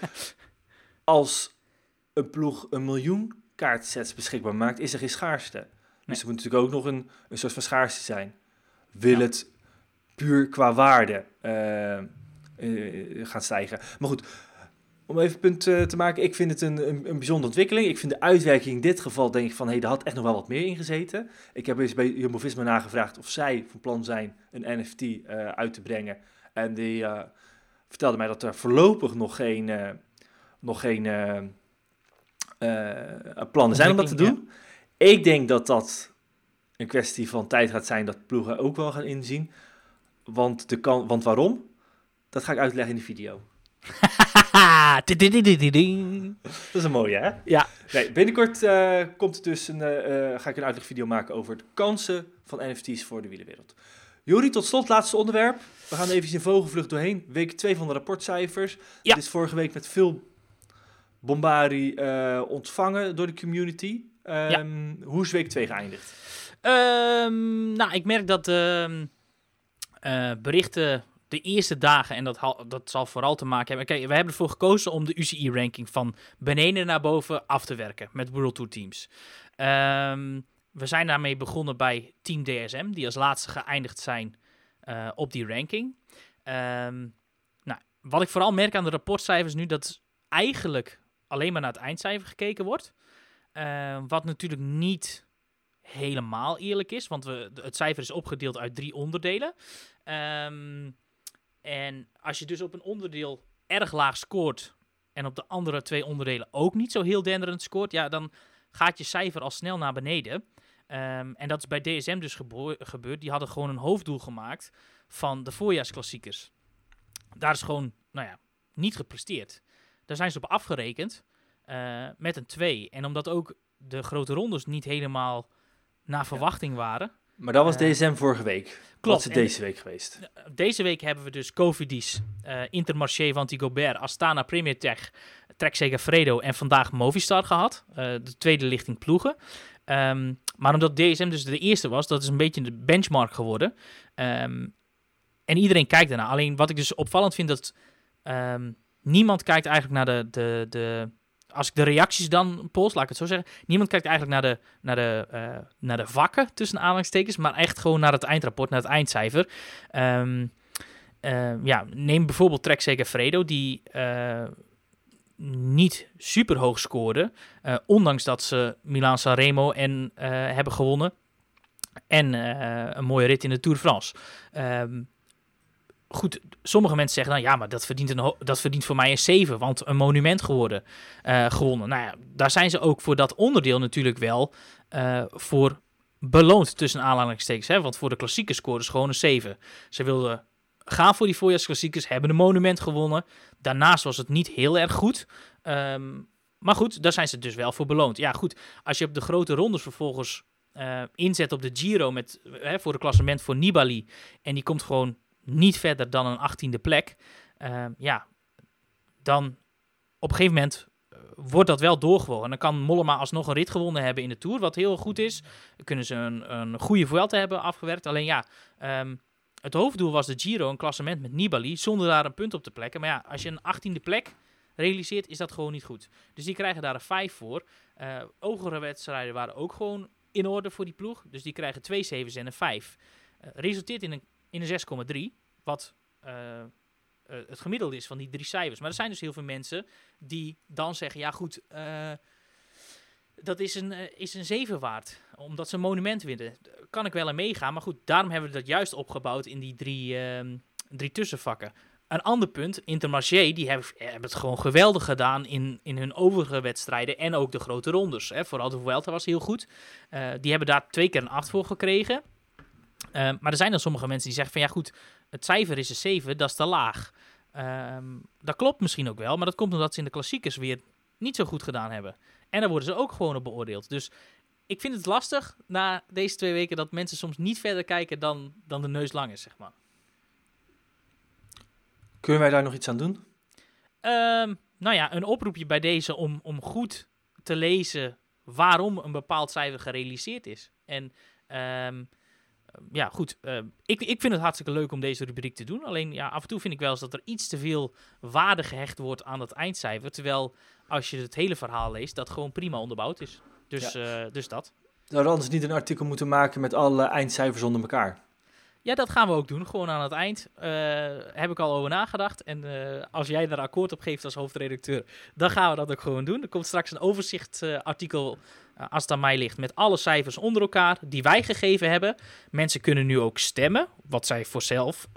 als een ploeg een miljoen kaartsets beschikbaar maakt, is er geen schaarste. Dus er moet natuurlijk ook nog een, een soort van schaarste zijn. Wil het puur qua waarde eh, eh, gaan stijgen? Maar goed, om even een punt eh, te maken, ik vind het een, een, een bijzondere ontwikkeling. Ik vind de uitwerking in dit geval, denk ik van, hé, hey, daar had echt nog wel wat meer in gezeten. Ik heb eens bij Jumbo-Visma nagevraagd of zij van plan zijn een NFT eh, uit te brengen. En die eh, vertelde mij dat er voorlopig nog geen, nog geen plannen zijn om dat te doen. Ik denk dat dat een kwestie van tijd gaat zijn dat ploegen ook wel gaan inzien. Want, de kan, want waarom? Dat ga ik uitleggen in de video. Dat is een mooie, hè? Ja. Nee, binnenkort eh, komt dus een, eh, ga ik een uitlegvideo maken over de kansen van NFT's voor de wielerwereld. Jori, tot slot, laatste onderwerp. We gaan even in vogelvlucht doorheen. Week 2 van de rapportcijfers. Ja. Het is vorige week met veel bombarie eh, ontvangen door de community. Ehm, Hoe is week 2 geëindigd? Ehm, nou, ik merk dat ehm, eh, berichten de eerste dagen, en dat, dat zal vooral te maken hebben... Kijk, we hebben ervoor gekozen om de UCI-ranking van beneden naar boven af te werken met World Tour teams. Ehm, we zijn daarmee begonnen bij Team DSM, die als laatste geëindigd zijn eh, op die ranking. Ehm, nou, wat ik vooral merk aan de rapportcijfers nu, dat eigenlijk alleen maar naar het eindcijfer gekeken wordt. Ehm, wat natuurlijk niet helemaal eerlijk is, want we, het cijfer is opgedeeld uit drie onderdelen. En als je dus op een onderdeel erg laag scoort en op de andere twee onderdelen ook niet zo heel denderend scoort, ja, dan gaat je cijfer al snel naar beneden. Ehm, en dat is bij DSM dus gebeurd. Die hadden gewoon een hoofddoel gemaakt van de voorjaarsklassiekers. Daar is gewoon, nou ja, niet gepresteerd. Daar zijn ze op afgerekend eh, met een 2. En omdat ook de grote rondes niet helemaal naar verwachting waren. Maar dat was Eh, DSM vorige week. Wat klopt. is En- deze week geweest? Deze week hebben we dus Cofidis, eh Intermarché, Vanti Gobert, Astana, Premier Tech, Trek Segafredo en vandaag Movistar gehad. Eh, de tweede lichting ploegen. Ehm, maar omdat DSM dus de eerste was, dat is een beetje de benchmark geworden. Ehm, en iedereen kijkt ernaar. Alleen wat ik dus opvallend vind, dat ehm, niemand kijkt eigenlijk naar de, de, de... Als ik de reacties dan post, laat ik het zo zeggen. Niemand kijkt eigenlijk naar de, naar de, eh, naar de vakken, tussen aanhalingstekens. Maar echt gewoon naar het eindrapport, naar het eindcijfer. Ehm, eh, ja, neem bijvoorbeeld Trek Segafredo, die eh, niet super hoog scoorde. eh, ondanks dat ze Milan Sanremo en, hebben gewonnen. En een mooie rit in de Tour de France. Ehm, goed, sommige mensen zeggen dan ja, maar dat verdient, een dat verdient voor mij een 7, want een monument geworden, eh, gewonnen. Nou ja, daar zijn ze ook voor dat onderdeel natuurlijk wel eh, voor beloond tussen aanhalingstekens. Hè? Want voor de klassieke score is gewoon een 7. Ze wilden gaan voor die voorjaarsklassiekers, hebben een monument gewonnen. Daarnaast was het niet heel erg goed. Ehm, maar goed, daar zijn ze dus wel voor beloond. Ja, goed, als je op de grote rondes vervolgens eh, inzet op de Giro met, voor het klassement voor Nibali. En die komt gewoon niet verder dan een achttiende plek. Ehm, ja, dan op een gegeven moment eh, wordt dat wel doorgewogen. En dan kan Mollema alsnog een rit gewonnen hebben in de Tour, wat heel goed is. Kunnen ze een, een goede Vuelta hebben afgewerkt. Alleen ja, ehm, het hoofddoel was de Giro, een klassement met Nibali, zonder daar een punt op te plekken. Maar ja, als je een achttiende plek realiseert, is dat gewoon niet goed. Dus die krijgen daar een 5 voor. Eh ogere wedstrijden waren ook gewoon in orde voor die ploeg. Dus die krijgen twee 7's en een 5. Eh, resulteert in een, in een 6,3. Wat eh, eh, het gemiddelde is van die drie cijfers. Maar er zijn dus heel veel mensen die dan zeggen: ja, goed. eh, dat is een, is een 7 waard. Omdat ze een monument winnen. Kan ik wel in meegaan. Maar goed, daarom hebben we dat juist opgebouwd in die drie, ehm, drie tussenvakken. Een ander punt, Intermarché, die hebben, hebben het gewoon geweldig gedaan in, in hun overige wedstrijden en ook de grote rondes. Hè. Vooral de Vuelta was heel goed. Die hebben daar twee keer een 8 voor gekregen. Eh, maar er zijn dan sommige mensen die zeggen van ja goed, het cijfer is een 7, dat is te laag. Ehm, dat klopt misschien ook wel, maar dat komt omdat ze in de klassiekers weer niet zo goed gedaan hebben. En daar worden ze ook gewoon op beoordeeld. Dus ik vind het lastig na deze twee weken dat mensen soms niet verder kijken dan, dan de neus lang is, zeg maar. Kunnen wij daar nog iets aan doen? Um, nou ja, een oproepje bij deze om, om goed te lezen waarom een bepaald cijfer gerealiseerd is. En um, ja, goed. Uh, ik, ik vind het hartstikke leuk om deze rubriek te doen. Alleen ja, af en toe vind ik wel eens dat er iets te veel waarde gehecht wordt aan het eindcijfer. Terwijl als je het hele verhaal leest, dat gewoon prima onderbouwd is. Dus, ja. uh, dus dat. Zouden anders niet een artikel moeten maken met alle eindcijfers onder elkaar? Ja, dat gaan we ook doen. Gewoon aan het eind. Uh, heb ik al over nagedacht. En uh, als jij daar akkoord op geeft als hoofdredacteur, dan gaan we dat ook gewoon doen. Er komt straks een overzichtsartikel, uh, als het aan mij ligt, met alle cijfers onder elkaar die wij gegeven hebben. Mensen kunnen nu ook stemmen, wat zij voor zelf,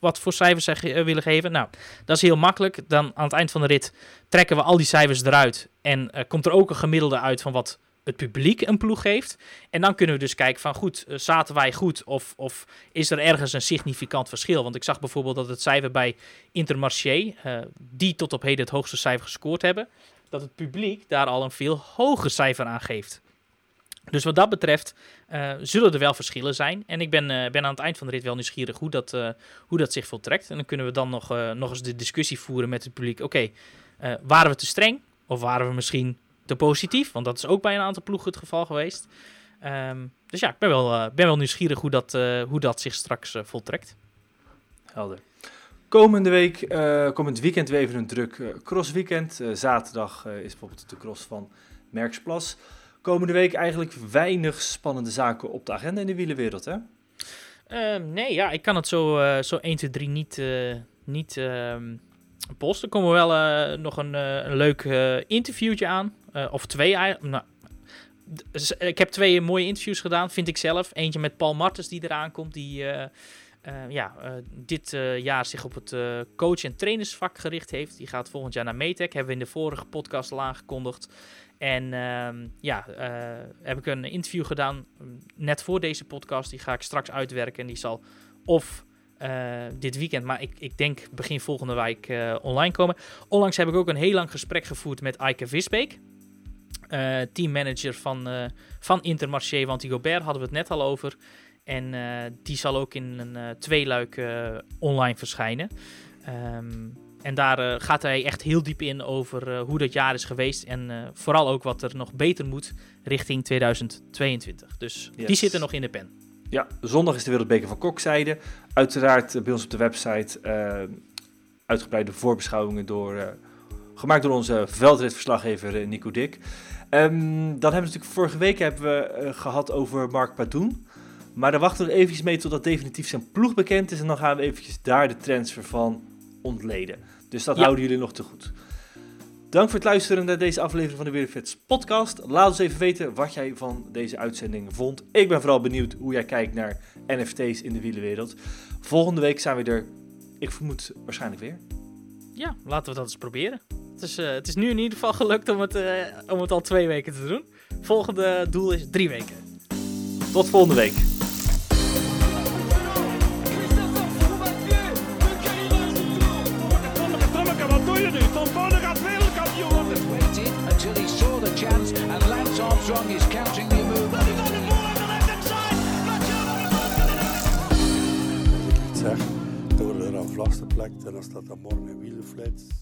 wat voor cijfers zij willen geven. Nou, dat is heel makkelijk. Dan aan het eind van de rit trekken we al die cijfers eruit. En komt er ook een gemiddelde uit van wat het publiek een ploeg geeft. En dan kunnen we dus kijken van goed, uh, zaten wij goed of, of is er ergens een significant verschil? Want ik zag bijvoorbeeld dat het cijfer bij Intermarché, uh, die tot op heden het hoogste cijfer gescoord hebben, dat het publiek daar al een veel hoger cijfer aan geeft. Dus wat dat betreft uh, zullen er wel verschillen zijn. En ik ben, ben aan het eind van de rit wel nieuwsgierig hoe dat, hoe dat zich voltrekt. En dan kunnen we dan nog, nog eens de discussie voeren met het publiek. Oké, waren we te streng? Of waren we misschien te positief. Want dat is ook bij een aantal ploegen het geval geweest. Um, dus ja, ik ben wel, uh, ben wel nieuwsgierig hoe dat, uh, hoe dat zich straks uh, voltrekt. Helder. Komende week, komend weekend weer even een druk crossweekend. zaterdag is bijvoorbeeld de cross van Merksplas. Komende week eigenlijk weinig spannende zaken op de agenda in de wielenwereld, hè? Ehm, nee, ja, ik kan het zo, zo 1, 2, 3 niet, niet ehm, posten. Er komen wel nog een, een leuk interviewtje aan. Uh, of twee eigenlijk. Nou, ik heb twee mooie interviews gedaan, vind ik zelf. Eentje met Paul Martens die eraan komt, die uh, ja, dit jaar zich op het coach- en trainersvak gericht heeft. Die gaat volgend jaar naar Metec, hebben we in de vorige podcast al aangekondigd. En ehm, ja, heb ik een interview gedaan net voor deze podcast. Die ga ik straks uitwerken en die zal of dit weekend, maar ik, ik denk begin volgende week online komen. Onlangs heb ik ook een heel lang gesprek gevoerd met Eike Visbeek. Uh, teammanager van, uh, van Intermarché, want die Gobert hadden we het net al over. En uh, die zal ook in een tweeluik online verschijnen. Um, en daar gaat hij echt heel diep in over hoe dat jaar is geweest. En vooral ook wat er nog beter moet richting 2022. Dus yes. die zitten nog in de pen. Ja, zondag is de Wereldbeker van Kokzijde. Uiteraard bij ons op de website uitgebreide voorbeschouwingen door gemaakt door onze veldritverslaggever Nico Dik. Um, dan hebben we natuurlijk vorige week hebben we uh, gehad over Mark Padoen. Maar daar wachten we nog eventjes mee totdat definitief zijn ploeg bekend is. En dan gaan we eventjes daar de transfer van ontleden. Dus dat ja. houden jullie nog te goed. Dank voor het luisteren naar deze aflevering van de Weerfits podcast. Laat ons even weten wat jij van deze uitzending vond. Ik ben vooral benieuwd hoe jij kijkt naar NFT's in de wielenwereld. Volgende week zijn we er, ik vermoed, waarschijnlijk weer. Ja, laten we dat eens proberen. Het is, uh, het is nu in ieder geval gelukt om het, uh, om het al twee weken te doen. Volgende doel is drie weken. Tot volgende week. Until he saw the chance and Lance Armstrong is counting the move. Zeg, door er aan vlaste plek en als dat dan morgen in wielenflits.